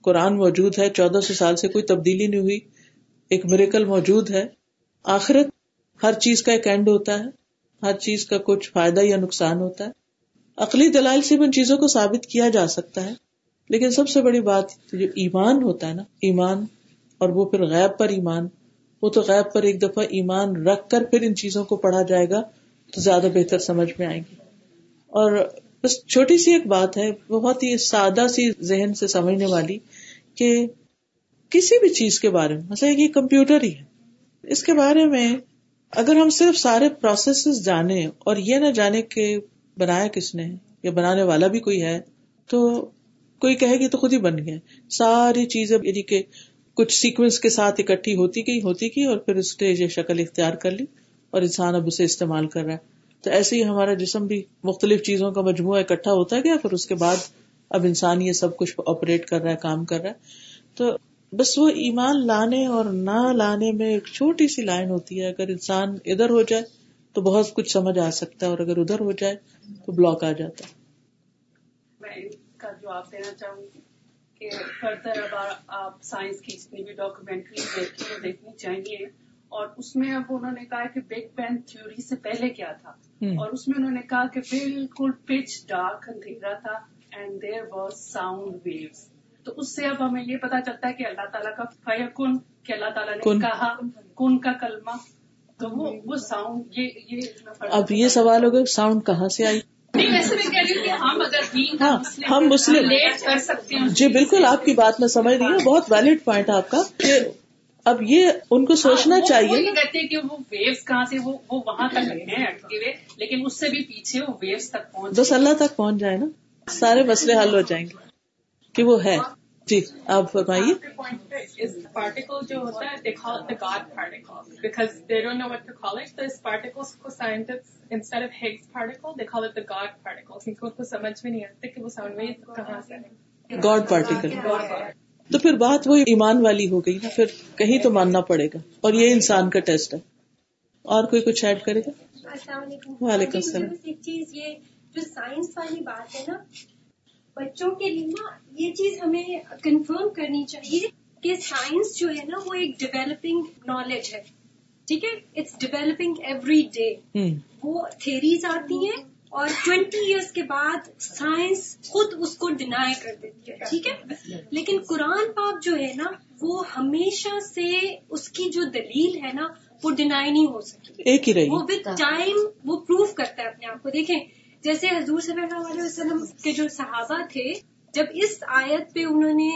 قرآن موجود ہے، چودہ سو سال سے کوئی تبدیلی نہیں ہوئی۔ ایک میریکل موجود ہے۔ آخرت ہر چیز کا ایک اینڈ ہوتا ہے۔ ہر چیز کا کچھ فائدہ یا نقصان ہوتا ہے۔ عقلی دلائل سے ان چیزوں کو ثابت کیا جا سکتا ہے۔ لیکن سب سے بڑی بات جو ایمان ہوتا ہے نا، ایمان اور وہ پھر غیب پر ایمان۔ وہ تو غیب پر ایک دفعہ ایمان رکھ کر پھر ان چیزوں کو پڑھا جائے گا تو زیادہ بہتر سمجھ میں آئے گی۔ اور بس چھوٹی سی ایک بات ہے بہت ہی سادہ سی ذہن سے سمجھنے والی کہ کسی بھی چیز کے بارے میں، مثلا یہ کمپیوٹر ہی ہے۔ اس کے بارے میں اگر ہم صرف سارے پروسیس جانے اور یہ نہ جانے کہ بنایا کس نے یا بنانے والا بھی کوئی ہے، تو کوئی کہے گی تو خود ہی بن گیا۔ ساری چیزیں یعنی کہ کچھ سیکوینس کے ساتھ اکٹھی ہوتی گئی ہوتی گئی اور پھر اس نے یہ شکل اختیار کر لی اور انسان اب اسے استعمال کر رہا ہے۔ تو ایسے ہی ہمارا جسم بھی مختلف چیزوں کا مجموعہ اکٹھا ہوتا گیا، پھر اس کے بعد اب انسان یہ سب کچھ آپریٹ کر رہا ہے، کام کر رہا ہے۔ تو بس وہ ایمان لانے اور نہ لانے میں ایک چھوٹی سی لائن ہوتی ہے۔ اگر انسان ادھر ہو جائے تو بہت کچھ سمجھ آ سکتا ہے، اور اگر ادھر ہو جائے تو بلاک آ جاتا ہے۔ میں کا جواب دینا چاہوں گی۔ کہ فردر اب آپ سائنس کی جتنی بھی ڈاکومینٹری دیکھیں وہ دیکھنی چاہیے اور اس میں اب انہوں نے کہا کہ بگ بینگ تھیوری سے پہلے کیا تھا اور اس میں انہوں نے کہا کہ بالکل پچ ڈارک اندھیرا تھا and there was sound waves تو اس سے اب ہمیں یہ پتا چلتا ہے کہ اللہ تعالیٰ کا فیا کن کہ اللہ تعالیٰ نے کہا کن کا کلمہ۔ تو وہ ساؤنڈ یہ اب یہ سوال ہوگا ساؤنڈ کہاں سے آئی؟ ہاں ہم مسلم جی بالکل آپ کی بات میں سمجھ رہی ہوں۔ بہت ویلڈ پوائنٹ آپ کا کہ اب یہ ان کو سوچنا ہاں، چاہیے۔ یہ کہتے ہیں کہ وہ ویوز کہاں سے وہ وہاں تک ہیں اٹکے ہوئے لیکن اس سے بھی پیچھے وہ ویوز تک پہنچ بس اللہ تک پہنچ جائے نا سارے مسئلے حل ہو جائیں گے کہ وہ ہے۔ جی آپ فرمائیے۔ پارٹیکل جو ہوتا ہے God particle because they don't know what to call it تو اس پارٹیکلس کو scientist instead of Higgs particle they call it the God particle کیونکہ ان کو سمجھ میں نہیں آتا کہ وہ ساؤنڈ ویو کہاں سے گاڈ پارٹیکل تو پھر بات وہی ایمان والی ہو گئی نا پھر کہیں تو ماننا پڑے گا۔ اور یہ انسان کا ٹیسٹ ہے۔ اور کوئی کچھ ایڈ کرے گا؟ السلام علیکم۔ وعلیکم السلام۔ ایک چیز یہ جو سائنس والی بات ہے نا بچوں کے لیے نا یہ چیز ہمیں کنفرم کرنی چاہیے کہ سائنس جو ہے نا وہ ایک ڈیولپنگ نالج ہے۔ ٹھیک ہے؟ اٹس ڈیولپنگ ایوری ڈے وہ تھیریز آتی ہیں اور ٹوینٹی ایئرس کے بعد سائنس خود اس کو ڈینائی کر دیتی ہے۔ ٹھیک ہے؟ لیکن قرآن پاک جو ہے نا وہ ہمیشہ سے اس کی جو دلیل ہے نا وہ ڈینائی نہیں ہو سکتی۔ ایک ہی رہی۔ وہ وتھ ٹائم وہ پروف کرتا ہے اپنے آپ کو۔ دیکھیں جیسے حضور صلی اللہ علیہ وسلم کے جو صحابہ تھے، جب اس آیت پہ انہوں نے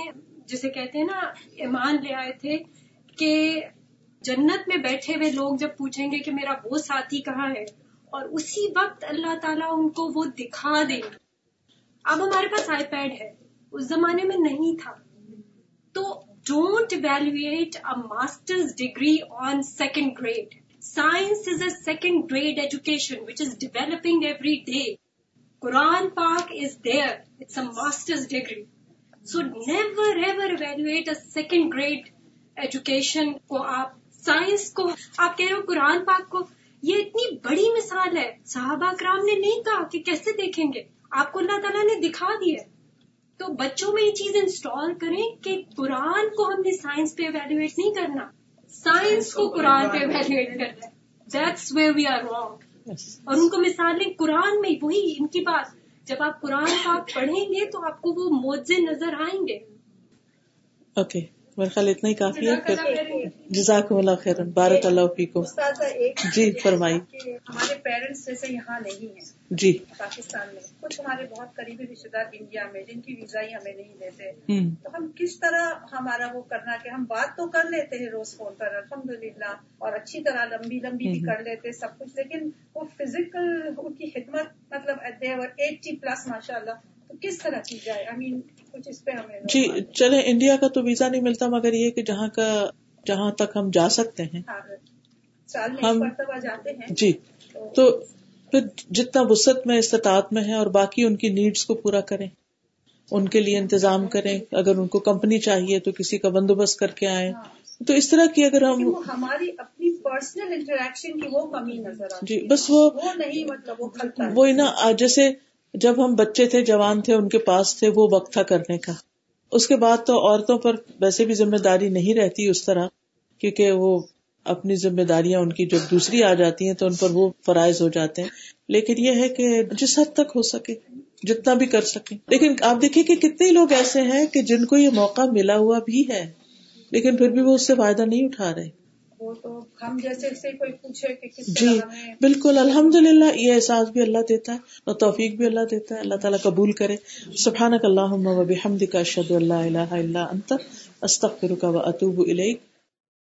جسے کہتے ہیں نا، ایمان لے آئے تھے کہ جنت میں بیٹھے ہوئے لوگ جب پوچھیں گے کہ میرا وہ ساتھی کہاں ہے، اور اسی وقت اللہ تعالیٰ ان کو وہ دکھا دے۔ اب ہمارے پاس آئی پیڈ ہے، اس زمانے میں نہیں تھا۔ تو don't evaluate a masters degree on second grade science is a second grade education which is developing every day Quran پاک is there it's a masters degree so never ever evaluate a second grade education کو آپ science کو آپ کہہ رہے ہو قرآن پاک کو یہ اتنی بڑی مثال ہے صحابہ کرام نے نہیں کہا کہ کیسے دیکھیں گے آپ کو اللہ تعالیٰ نے دکھا دیا تو بچوں میں یہ چیز انسٹال کریں کہ قرآن کو ہم نے سائنس پہ ایویلویٹ نہیں کرنا۔ سائنس کو قرآن پہ ایویلویٹ کرنا that's where we are wrong اور ان کو مثالیں قرآن میں وہی ان کی بات جب آپ قرآن پاک پڑھیں گے تو آپ کو وہ موزے نظر آئیں گے اوکے میرے خیال اتنا ہی کافی ہے جزاک اللہ خیر بارک اللہ فیکم۔ جی فرمائی ہمارے پیرنٹس جیسے یہاں نہیں ہیں جی۔ پاکستان میں کچھ ہمارے بہت قریبی رشتے دار انڈیا میں جن کی ویزا ہی ہمیں نہیں دیتے۔ تو ہم کس طرح ہمارا وہ کرنا کہ ہم بات تو کر لیتے ہیں روز فون پر الحمد للہ اور اچھی طرح لمبی لمبی بھی کر لیتے سب کچھ لیکن وہ فزیکل ان کی خدمت مطلب ایٹی پلس ماشاء اللہ تو کس طرح کی جائے؟ آئی مین کچھ اس پہ ہمیں جی چلے انڈیا کا تو ویزا نہیں ملتا مگر یہ کہ جہاں کا جہاں تک ہم جا سکتے ہیں۔ ہاں، سال میں ہم جاتے ہیں۔ جی تو پھر جتنا وسط میں استطاعت میں ہے اور باقی ان کی نیڈس کو پورا کریں ان کے لیے انتظام کریں۔ اگر ان کو کمپنی چاہیے تو کسی کا بندوبست کر کے آئے تو اس طرح کی اگر ہم ہماری اپنی پرسنل انٹریکشن کی وہ کمی نظر جی بس وہ نہیں مطلب وہ نا جیسے جب ہم بچے تھے، جوان تھے، ان کے پاس تھے وہ وقت تھا کرنے کا۔ اس کے بعد تو عورتوں پر ویسے بھی ذمہ داری نہیں رہتی اس طرح، کیونکہ وہ اپنی ذمہ داریاں ان کی جب دوسری آ جاتی ہیں تو ان پر وہ فرائض ہو جاتے ہیں۔ لیکن یہ ہے کہ جس حد تک ہو سکے، جتنا بھی کر سکیں۔ لیکن آپ دیکھیں کہ کتنے لوگ ایسے ہیں کہ جن کو یہ موقع ملا ہوا بھی ہے، لیکن پھر بھی وہ اس سے فائدہ نہیں اٹھا رہے۔ وہ تو ہم جیسے کوئی پوچھے کہ کس جی بالکل الحمد للہ یہ احساس بھی اللہ دیتا ہے اور توفیق بھی اللہ دیتا ہے۔ اللہ تعالیٰ قبول کرے۔ سبحان کا اللہ و بحمد کا اشد اللہ اللہ اللہ انت استغفرک و اتوب الیک۔